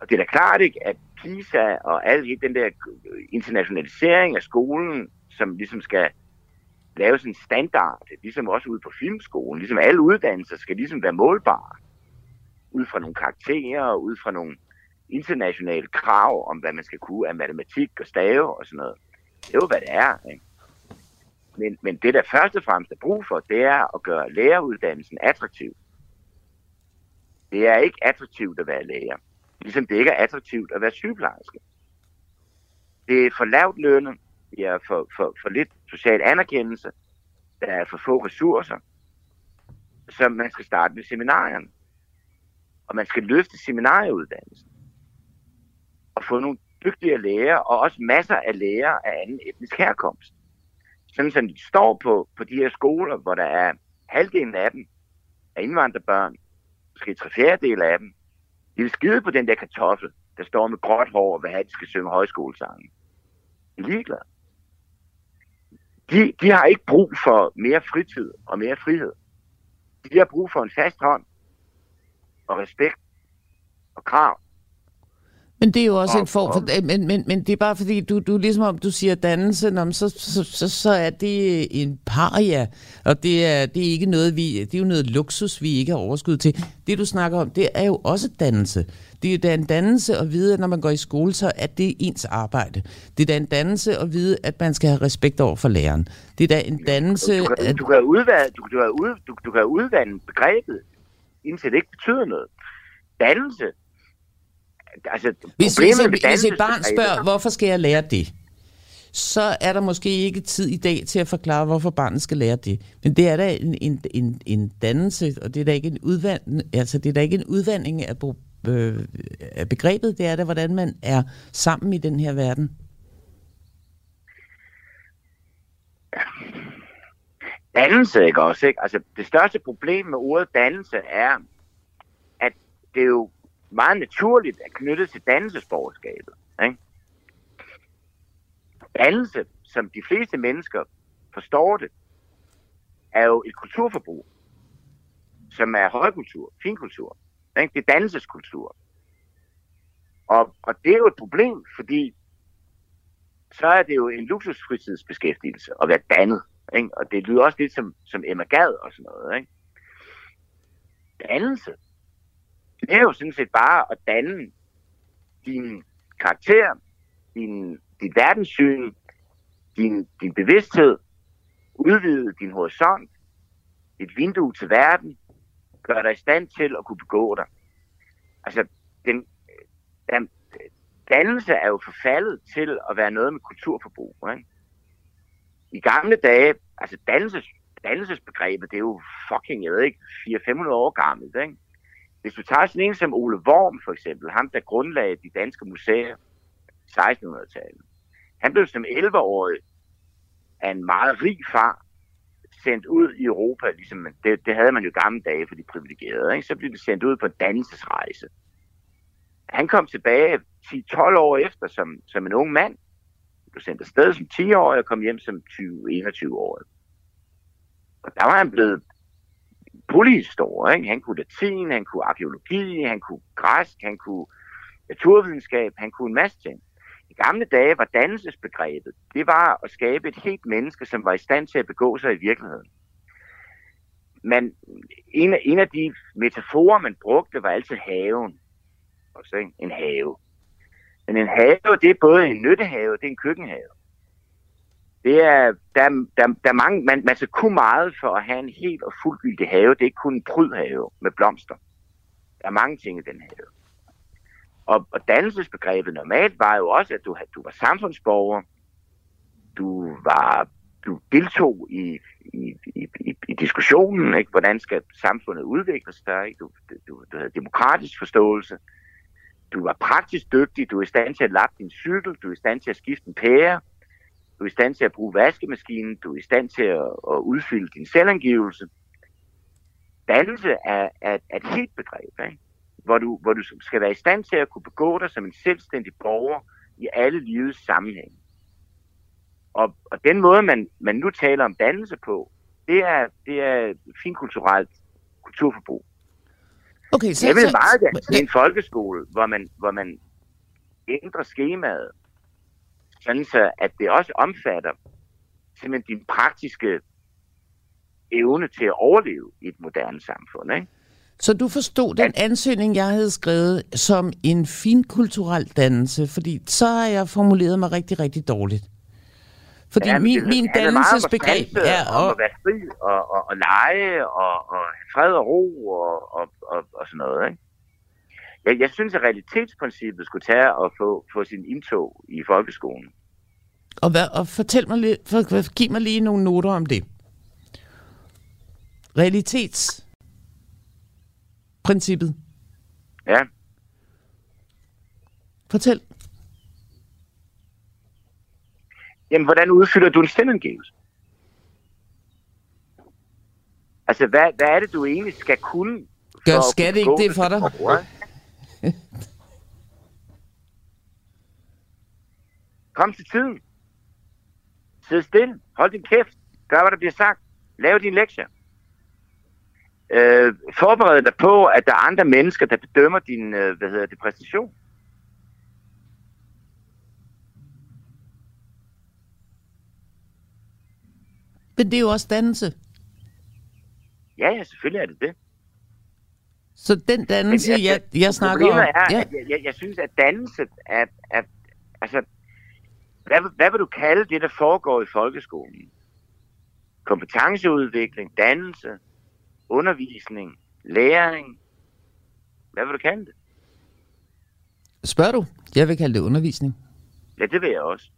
B: Og det er da klart ikke, at PISA og al den der internationalisering af skolen, som ligesom skal lave sådan en standard, ligesom også ude på filmskolen, ligesom alle uddannelser skal ligesom være målbare, ud fra nogle karakterer, ud fra nogle internationale krav om, hvad man skal kunne af matematik og stave og sådan noget. Det er jo, hvad det er. Ikke? Men, men det, der først og fremmest er brug for, det er at gøre læreruddannelsen attraktiv. Det er ikke attraktivt at være lærer. Ligesom det ikke er attraktivt at være sygeplejerske. Det er for lavt lønnet. Det er for, for, for lidt social anerkendelse. Der er for få ressourcer. Så man skal starte med seminarierne. Og man skal løfte seminarieuddannelsen. Og få nogle dygtige læger, og også masser af læger af anden etnisk herkomst. Sådan som de står på, på de her skoler, hvor der er halvdelen af dem er indvandrerbørn, måske tre fjerdedel af dem, de vil skide på den der kartoffel, der står med gråt hår og vil have, at de skal synge højskolesangen. De er ligeglade. De, de har ikke brug for mere fritid og mere frihed. De har brug for en fast hånd og respekt og krav.
A: Men det er jo også og, en form for... Men, men, men det er bare fordi, du, du ligesom om du siger dannelse, nå, så, så, så, så er det en paria, og det er, det er ikke noget, vi... Det er jo noget luksus, vi ikke har overskud til. Det, du snakker om, det er jo også dannelse. Det er da en dannelse at vide, at når man går i skole, så er det ens arbejde. Det er da en dannelse at vide, at man skal have respekt over for læreren. Det er da en dannelse...
B: Du, du, kan, du, kan, udvande, du, du, kan, ud, du, du kan udvande begrebet, indtil det ikke betyder noget. Dannelse altså,
A: hvis, hvis, hvis et barn spørger, hvorfor skal jeg lære det? så er der måske ikke tid i dag til at forklare, hvorfor barnet skal lære det. Men det er da en, en, en, en dannelse, og det er da ikke en, udvand, altså det er da ikke en udvandring af, øh, af begrebet, det er da, hvordan man er sammen i den her verden.
B: Dannelse, ikke også? Ikke? Altså, det største problem med ordet dannelse er, at det jo meget naturligt er knyttet til dannelsesborgerskabet. Ikke? Dannelse, som de fleste mennesker forstår det, er jo et kulturforbrug, som er højkultur, finkultur. Ikke? Det er dannelseskultur. Og, og det er jo et problem, fordi så er det jo en luksusfritidsbeskæftigelse at være dannet. Ikke? Og det lyder også lidt som, som Emma Gad og sådan noget. Ikke? Dannelse, det er jo sådan set bare at danne din karakter, din, dit verdenssyn, din, din bevidsthed, udvide din horisont, et vindue til verden, gør dig i stand til at kunne begå dig. Altså, den, øh, den dannelse er jo forfaldet til at være noget med kulturforbrug. Ikke? I gamle dage, altså dannelses, dannelsesbegrebet, det er jo fucking, jeg ved ikke, 400-500 år gammelt. Ikke? Hvis du tager sådan en som Ole Worm for eksempel, ham der grundlagde de danske museer 1600-tallet, han blev som 11-årig af en meget rig far sendt ud i Europa, ligesom det, det havde man jo gamle dage for de privilegerede, ikke? så blev de sendt ud på en dannelsesrejse. Han kom tilbage 10-12 år efter som, som en ung mand, blev sendt afsted som 10-årig og kom hjem som 20-21-årig. Og der var han blevet polyhistorie. Ikke? Han kunne latin, han kunne arkeologi, han kunne græsk, han kunne naturvidenskab, han kunne en masse ting. I gamle dage var dannelsesbegrebet, det var at skabe et helt menneske, som var i stand til at begå sig i virkeligheden. Men en af, en af de metaforer, man brugte, var altid haven. Også, ikke? En have. Men en have, det er både en nyttehave, det er en køkkenhave. Det er, der, der, der er mange, man, man skal kunne meget for at have en helt og fuldgyldig have. Det er ikke kun en prydhave med blomster. Der er mange ting i den have. Og, og dannelsesbegrebet normalt var jo også, at du, du var samfundsborger, du var du deltog i, i, i, i, i diskussionen, ikke? hvordan skal samfundet udvikle sig, ikke? Du, du, du havde demokratisk forståelse, du var praktisk dygtig, du er i stand til at lappe din cykel, du er i stand til at skifte en pære, du er i stand til at bruge vaskemaskinen, du er i stand til at, at udfylde din selvangivelse. Dannelse er, er, er et helt begreb, ikke? Hvor, du, hvor du skal være i stand til at kunne begå dig som en selvstændig borger i alle livets sammenhæng. Og, og den måde, man, man nu taler om dannelse på, det er, det er finkulturelt kulturforbrug.
A: Okay, så,
B: jeg vil meget gerne til en folkeskole, hvor man, hvor man ændrer skemaet, sådan så at det også omfatter simpelthen din praktiske evne til at overleve i et moderne samfund. Ikke?
A: Så du forstod den ansøgning, jeg havde skrevet, som en finkulturel dannelse, fordi så har jeg formuleret mig rigtig, rigtig dårligt. Fordi ja, min, min dannelsesbegreb
B: er... Om at være fri og, og, og lege og, og fred og ro og, og, og, og sådan noget, ikke? Jeg, jeg synes, at realitetsprincippet skulle tage og få, få sin indtog i folkeskolen.
A: Og, hvad, og fortæl mig lidt, for, giv mig lige nogle noter om det. Realitetsprincippet.
B: Ja.
A: Fortæl.
B: Jamen, hvordan udfylder du en selvangivelse? Altså, hvad, hvad er det, du egentlig skal kunne?
A: Gør skat ikke det for dig? [LAUGHS]
B: Kom til tiden. Sid stille. Hold din kæft. Gør, hvad der bliver sagt. Lav din lektie. Øh, forbered dig på, at der er andre mennesker, der bedømmer din øh, hvad hedder det, præstation.
A: Men det er jo også dannelse.
B: Ja, ja, selvfølgelig er det det.
A: Så den dannelse, Men, jeg, jeg snakker om...
B: Er, ja. jeg, jeg, jeg synes, at dannelse er... er altså, hvad, hvad vil du kalde det, der foregår i folkeskolen? Kompetenceudvikling, dannelse, undervisning, læring. Hvad vil du kalde det?
A: Spørger du? Jeg vil kalde det undervisning.
B: Ja, det vil jeg også.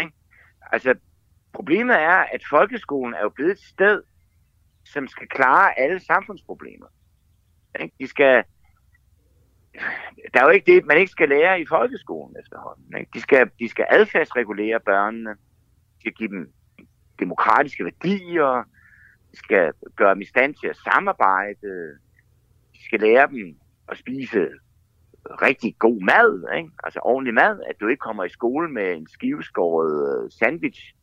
B: Ikke? Altså, problemet er, at folkeskolen er jo blevet et sted, som skal klare alle samfundsproblemer. De skal... Der er jo ikke det, man ikke skal lære i folkeskolen efterhånden. Ikke? De, skal, de skal adfærdsregulere børnene. De skal give dem demokratiske værdier. De skal gøre dem i stand til at samarbejde. De skal lære dem at spise rigtig god mad, ikke? altså ordentlig mad, at du ikke kommer i skole med en skiveskåret øh, sandwich,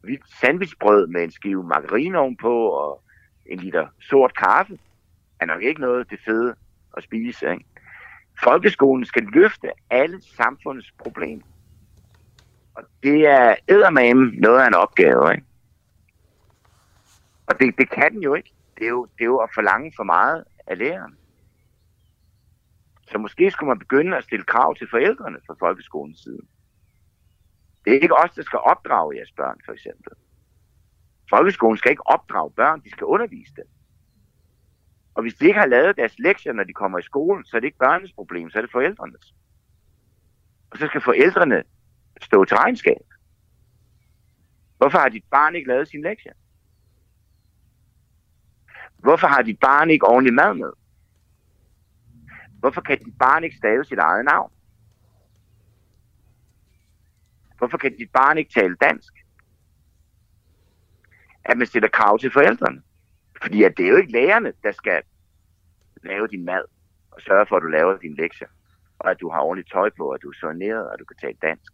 B: hvidt sandwichbrød med en skive margarine ovenpå og en liter sort kaffe, er nok ikke noget det fede at spise. Ikke? Folkeskolen skal løfte alle samfundets problemer. Og det er eddermame noget af en opgave. Ikke? Og det, det kan den jo ikke. Det er jo, det er jo at forlange for meget af læreren. Så måske skulle man begynde at stille krav til forældrene fra folkeskolens side. Det er ikke os, der skal opdrage jeres børn, for eksempel. Folkeskolen skal ikke opdrage børn, de skal undervise dem. Og hvis de ikke har lavet deres lektier, når de kommer i skolen, så er det ikke børnenes problem, så er det forældrenes. Og så skal forældrene stå til regnskab. Hvorfor har dit barn ikke lavet sin lektier? Hvorfor har dit barn ikke ordentlig mad med? Hvorfor kan dit barn ikke stave sit eget navn? Hvorfor kan dit barn ikke tale dansk? At man stiller krav til forældrene. Fordi at det er jo ikke lærerne, der skal lave din mad og sørge for, at du laver din lektier. Og at du har ordentligt tøj på, at du er soneret, og at du kan tale dansk.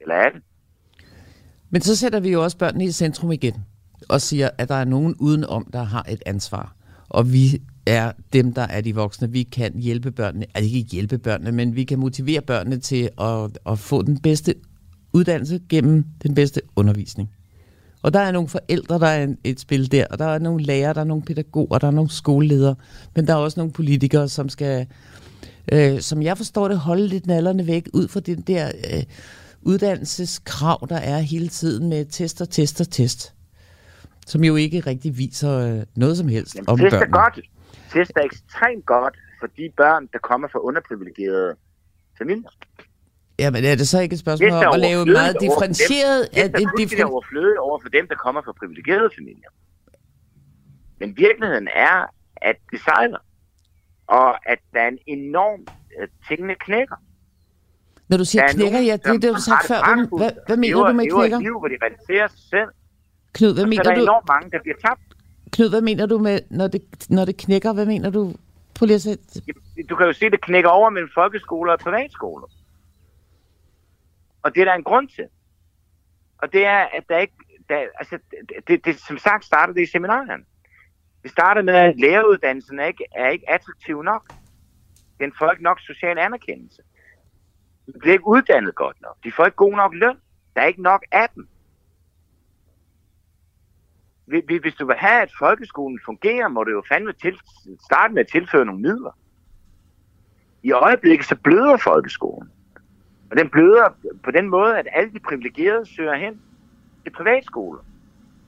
B: Eller er det?
A: Men så sætter vi jo også børnene i centrum igen og siger, at der er nogen udenom, der har et ansvar. Og vi er dem, der er de voksne. Vi kan hjælpe børnene, altså ikke hjælpe børnene, men vi kan motivere børnene til at, at få den bedste uddannelse gennem den bedste undervisning. Og der er nogle forældre, der er et spil der, og der er nogle lærere, der er nogle pædagoger, der er nogle skoleledere, men der er også nogle politikere, som skal, øh, som jeg forstår det, holde lidt nallerne væk ud fra den der øh, uddannelseskrav, der er hele tiden med test og test og test, som jo ikke rigtig viser øh, noget som helst Jamen, om børnene.
B: Det er godt tester ekstremt godt for de børn, der kommer fra underprivilegerede familier.
A: Ja, men er det så ikke et spørgsmål om at lave meget differentieret...
B: Det er differen... overflødigt over for dem, der kommer fra privilegerede familier. Men virkeligheden er, at det sejler. Og at der er en enorm... Uh, tingene knækker.
A: Når du siger knækker, ja, det er det, du sagt før. Hvad, hvad, mener du med knækker? Det er
B: et liv, hvor de realiserer sig selv.
A: Knud, hvad mener du?
B: Der er enormt mange, der bliver tabt.
A: Knud, hvad mener du med, når det, når det knækker? Hvad mener du? Prøv lige at sætte...
B: Du kan jo se, at det knækker over mellem folkeskoler og privatskoler. Og det er der en grund til. Og det er, at der ikke... Der, altså, det, det, det, som sagt starter det i seminarerne. Vi starter med, at læreruddannelsen er ikke, er ikke attraktiv nok. Den får ikke nok social anerkendelse. De bliver ikke uddannet godt nok. De får ikke god nok løn. Der er ikke nok af dem. hvis du vil have, at folkeskolen fungerer, må du jo fandme til, starte med at tilføre nogle midler. I øjeblikket så bløder folkeskolen. Og den bløder på den måde, at alle de privilegerede søger hen til privatskoler.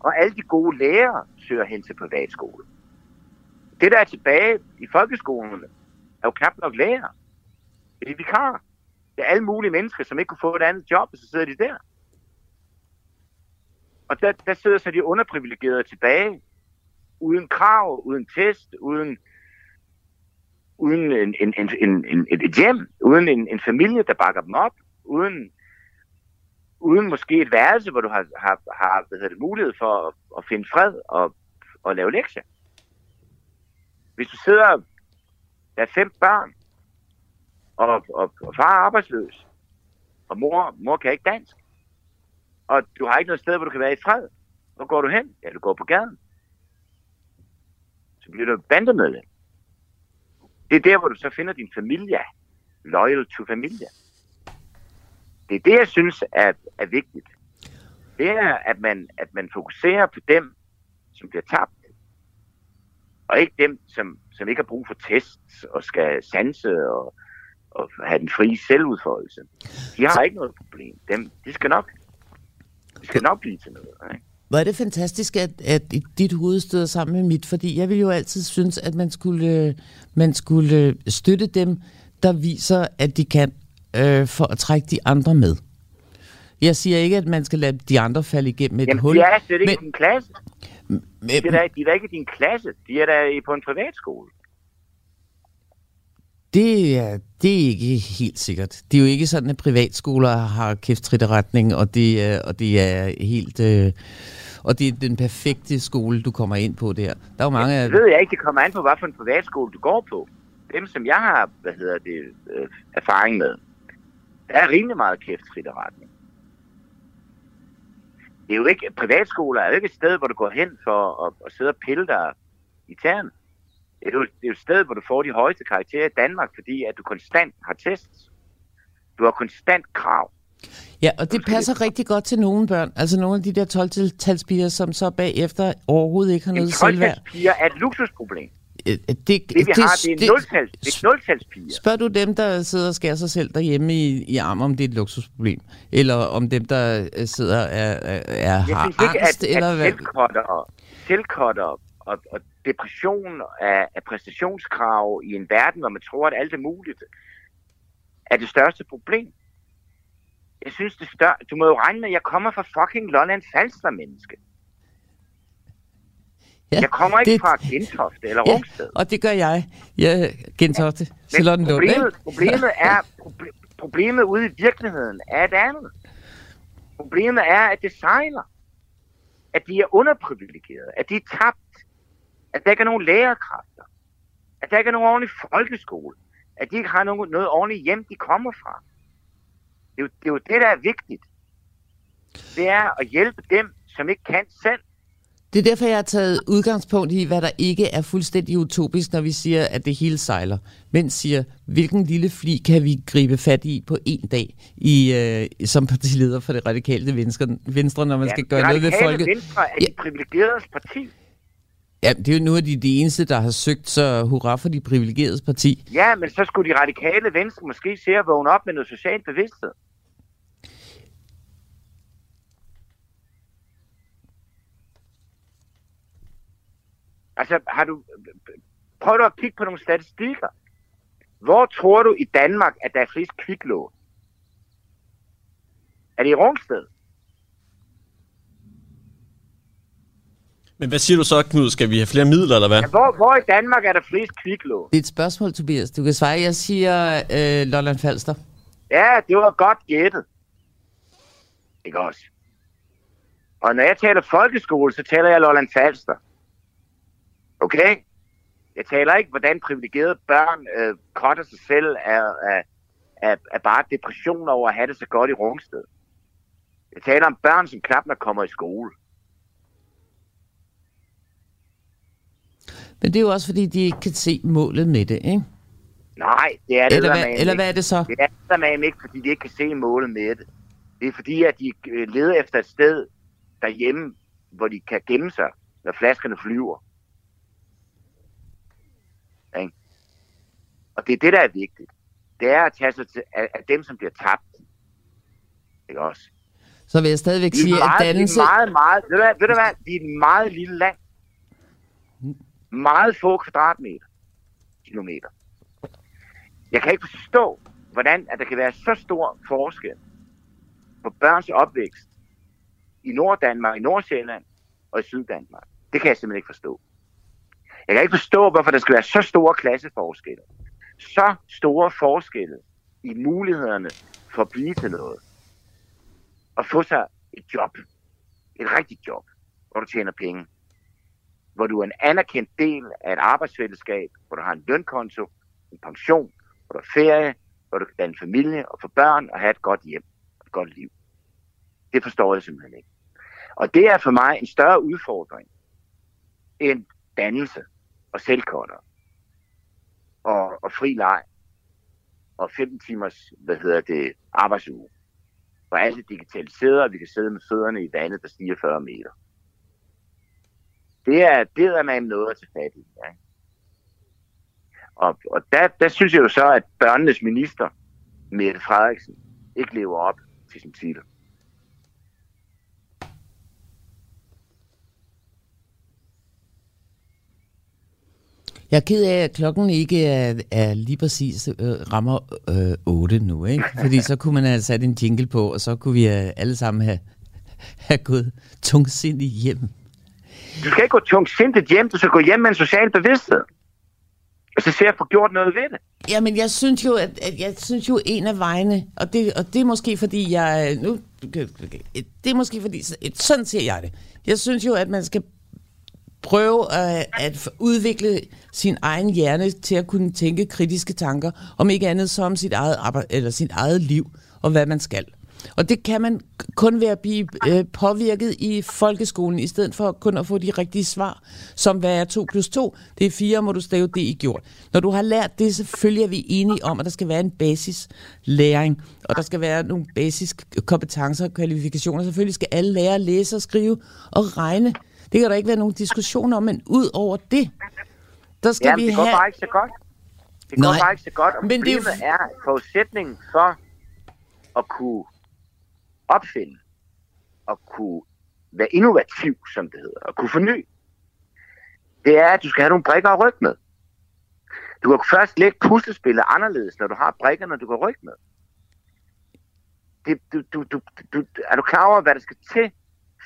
B: Og alle de gode lærere søger hen til privatskoler. Det, der er tilbage i folkeskolerne, er jo knap nok lærere. Det er vikarer. Det er alle mulige mennesker, som ikke kunne få et andet job, og så sidder de der. Og der, der sidder så de underprivilegerede tilbage, uden krav, uden test, uden, uden en, en, en, en, en, et hjem, uden en, en familie, der bakker dem op, uden, uden måske et værelse, hvor du har, har, har hvad det, mulighed for at, at finde fred og, og lave lektier. Hvis du sidder, der er fem børn, og, og, og far er arbejdsløs, og mor, mor kan ikke dansk, og du har ikke noget sted, hvor du kan være i fred. Hvor går du hen? Ja, du går på gaden. Så bliver du bandemedlem. Det er der, hvor du så finder din familie. Loyal to familie. Det er det, jeg synes er, er vigtigt. Det er, at man, at man fokuserer på dem, som bliver tabt. Og ikke dem, som, som ikke har brug for tests og skal sanse og, og have den frie selvudfoldelse. De har ikke noget problem. Dem, de skal nok det skal nok blive til noget. Ikke?
A: Hvor er det fantastisk, at, at dit hoved støder sammen med mit, fordi jeg vil jo altid synes, at man skulle, man skulle støtte dem, der viser, at de kan, øh, for at trække de andre med. Jeg siger ikke, at man skal lade de andre falde igennem et
B: Jamen,
A: hul.
B: Jamen, de er slet ikke men, din klasse. Men, de, er der, de er der ikke din klasse. De er der på en privatskole.
A: Det er, det er ikke helt sikkert. Det er jo ikke sådan, at privatskoler har kæftritteretning, og det, er, og det er helt... Øh, og det er den perfekte skole, du kommer ind på der. Der er jo mange.
B: Det ved jeg ikke, det kommer an på, hvad for en privatskole du går på. Dem, som jeg har hvad hedder det, øh, erfaring med, der er rimelig meget kæftritteretning. Det er jo ikke, privatskoler er jo ikke et sted, hvor du går hen for at, at sidde og pille dig i tæerne det er, jo, det er jo et sted, hvor du får de højeste karakterer i Danmark, fordi at du konstant har tests. Du har konstant krav.
A: Ja, og det passer det. rigtig godt til nogle børn. Altså nogle af de der 12-talspiger, som så bagefter overhovedet ikke har noget selvværd.
B: 12-talspiger er et luksusproblem.
A: Det, det,
B: det vi det, har, det er 0-talspiger.
A: Spørg du dem, der sidder og skærer sig selv derhjemme i, i arm, om det er et luksusproblem? Eller om dem, der øh, sidder er, er, har
B: angst? Jeg synes ikke, at, eller at selvkotter og, og depression af, af præstationskrav i en verden, hvor man tror, at alt er muligt, er det største problem. Jeg synes, det større... Du må jo regne med, at jeg kommer fra fucking Lolland Falster, menneske. Ja, jeg kommer ikke det, fra Gentofte eller ja, Rungsted.
A: og det gør jeg. Jeg Gentofte,
B: Men problemet, problemet er, problemet ude i virkeligheden er et andet. Problemet er, at det sejler. At de er underprivilegerede. At de er tabt at der ikke er nogen lærerkræfter, at der ikke er nogen ordentlig folkeskole, at de ikke har noget, noget ordentligt hjem, de kommer fra. Det er, jo, det er jo det, der er vigtigt. Det er at hjælpe dem, som ikke kan selv.
A: Det er derfor, jeg har taget udgangspunkt i, hvad der ikke er fuldstændig utopisk, når vi siger, at det hele sejler. Men siger, hvilken lille fli kan vi gribe fat i på en dag i, øh, som partileder for det radikale venstre, venstre når man ja, skal gøre noget ved folket?
B: Det venstre er ja. de parti.
A: Ja, det er jo nu af de, de eneste, der har søgt, så hurra for de privilegerede parti.
B: Ja, men så skulle de radikale venstre måske se at vågne op med noget socialt bevidsthed. Altså, har du... Prøv du at kigge på nogle statistikker. Hvor tror du i Danmark, at der er flest kviklån? Er det i Rungsted?
C: Men hvad siger du så, Knud? Skal vi have flere midler, eller hvad? Ja,
B: hvor, hvor i Danmark er der flest kviklån?
A: Det er et spørgsmål, Tobias. Du kan svare. Jeg siger øh, Lolland Falster.
B: Ja, det var godt gættet. Ikke også? Og når jeg taler folkeskole, så taler jeg Lolland Falster. Okay? Jeg taler ikke, hvordan privilegerede børn øh, kotter sig selv af, af, af, af bare depression over at have det så godt i Rungsted. Jeg taler om børn, som knap nok kommer i skole.
A: Men det er jo også, fordi de ikke kan se målet med det, ikke?
B: Nej, det er det
A: eller, hvad, eller hvad er det så?
B: Det er det ikke, fordi de ikke kan se målet med det. Det er fordi, at de øh, leder efter et sted derhjemme, hvor de kan gemme sig når flaskerne flyver. Og det er det, der er vigtigt. Det er at tage sig til, af, af dem, som bliver tabt. Ikke også?
A: Så vil jeg stadigvæk sige, at
B: meget,
A: dannelse...
B: Vi er meget, meget, ved du, hvad, ved du hvad, vi er et meget lille land. Meget få kvadratmeter. Kilometer. Jeg kan ikke forstå, hvordan at der kan være så stor forskel på børns opvækst i Norddanmark, i Nordsjælland og i Syddanmark. Det kan jeg simpelthen ikke forstå. Jeg kan ikke forstå, hvorfor der skal være så store klasseforskelle. Så store forskelle i mulighederne for at blive til noget. Og få sig et job. Et rigtigt job, hvor du tjener penge. Hvor du er en anerkendt del af et arbejdsfællesskab, hvor du har en lønkonto, en pension, hvor du har ferie, hvor du kan danne familie og få børn og have et godt hjem, et godt liv. Det forstår jeg simpelthen ikke. Og det er for mig en større udfordring end dannelse og selvkortere og, og fri leg og 15 timers, hvad hedder det, arbejdsuge. Og alt er digitaliseret, og vi kan sidde med fødderne i vandet, der stiger 40 meter. Det er, det er man noget at tage fat i. Ja. Og, og der, der synes jeg jo så, at børnenes minister, Mette Frederiksen, ikke lever op til sin titel.
A: Jeg er ked af, at klokken ikke er, er lige præcis øh, rammer øh, 8 nu, ikke? Fordi så kunne man have sat en jingle på, og så kunne vi øh, alle sammen have, have gået tungsindigt hjem.
B: Du skal ikke gå tungt sindet hjem, du skal gå hjem med en social bevidsthed. Og så ser jeg få gjort noget ved det.
A: Jamen, jeg synes jo, at, at jeg synes jo en af vejene, og det, og det er måske fordi jeg, nu, det er måske fordi, sådan ser jeg det. Jeg synes jo, at man skal prøve at, at udvikle sin egen hjerne til at kunne tænke kritiske tanker, om ikke andet som sit eget, arbejde, eller sit eget liv, og hvad man skal. Og det kan man kun ved at blive øh, påvirket i folkeskolen, i stedet for kun at få de rigtige svar, som hvad er 2 plus 2, det er 4, må du stave det i gjort. Når du har lært det, selvfølgelig er vi enige om, at der skal være en basislæring, og der skal være nogle basiskompetencer og kvalifikationer. Selvfølgelig skal alle lære at læse og skrive og regne. Det kan der ikke være nogen diskussion om, men ud over det, der skal
B: Jamen,
A: vi
B: det går
A: have...
B: bare ikke så godt. Det går
A: Nej,
B: bare ikke så godt, og
A: men det er
B: er, at forudsætningen for at kunne opfinde og kunne være innovativ, som det hedder, og kunne forny, det er, at du skal have nogle brikker at rykke med. Du kan først lægge puslespillet anderledes, når du har brikkerne, du kan rykke med. Det, du, du, du, du, er du klar over, hvad der skal til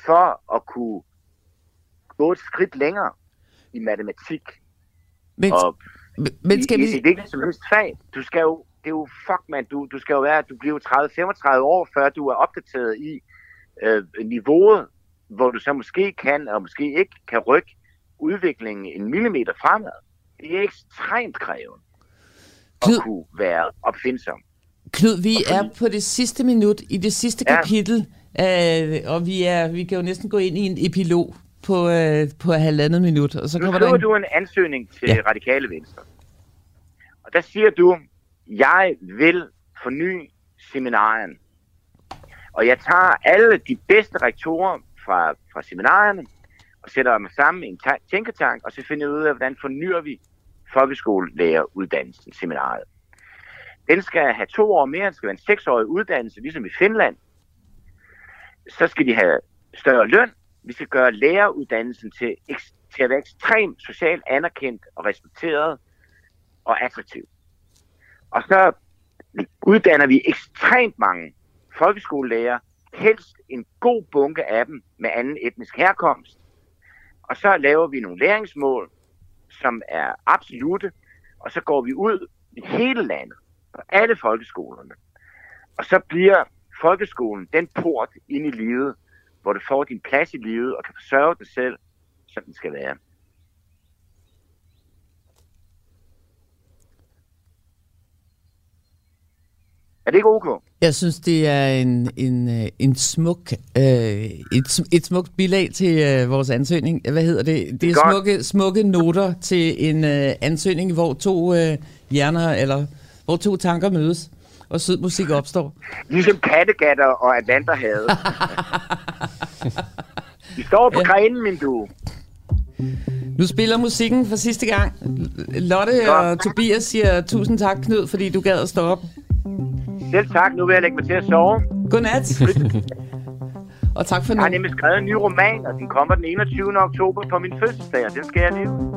B: for at kunne gå et skridt længere i matematik
A: Men,
B: og
A: men skal
B: i,
A: vi...
B: i, i hvilket som helst fag. Du skal jo, det er jo, fuck man, du, du skal jo være, du bliver jo 30-35 år, før du er opdateret i øh, niveauet, hvor du så måske kan, og måske ikke kan rykke udviklingen en millimeter fremad. Det er ekstremt krævende
A: Knud-
B: at kunne være opfindsom.
A: Knud, vi er på det sidste minut i det sidste
B: Ja.
A: kapitel, øh, og vi, er, vi kan jo næsten gå ind i en epilog på, øh, på halvandet minut, og så
B: Nu skriver
A: en...
B: du en ansøgning til
A: Ja.
B: Radikale Venstre. Og der siger du, jeg vil forny seminarien. Og jeg tager alle de bedste rektorer fra, fra seminarierne, og sætter mig sammen i en ta- tænketank, og så finder ud af, hvordan fornyer vi folkeskolelæreruddannelsen, seminariet. Den skal have to år mere, det skal være en seksårig uddannelse, ligesom i Finland. Så skal de have større løn, vi skal gøre læreruddannelsen til, til at være ekstremt socialt anerkendt og respekteret og attraktiv. Og så uddanner vi ekstremt mange folkeskolelærer, helst en god bunke af dem med anden etnisk herkomst. Og så laver vi nogle læringsmål, som er absolute, og så går vi ud i hele landet, på alle folkeskolerne. Og så bliver folkeskolen den port ind i livet, hvor du får din plads i livet og kan forsørge dig selv, som den skal være. Er det ikke ok?
A: Jeg synes, det er en, en, øh, en smuk, øh, et, et smukt bilag til øh, vores ansøgning. Hvad hedder det? Det er
B: Godt.
A: smukke, smukke noter til en øh, ansøgning, hvor to øh, hjerner, eller hvor to tanker mødes, og sød musik opstår. [LAUGHS]
B: Ligesom Kattegatter og Atlanterhavet. [LAUGHS] Vi står på
A: Ja.
B: grenen, min du.
A: Nu spiller musikken for sidste gang. Lotte og Tobias siger tusind tak, Knud, fordi du gad at stå op.
B: Selv tak. Nu vil jeg lægge mig til at sove.
A: Godnat. [LAUGHS] og tak for
B: Jeg
A: nu.
B: har nemlig skrevet en ny roman, og den kommer den 21. oktober på min fødselsdag, og den skal jeg leve.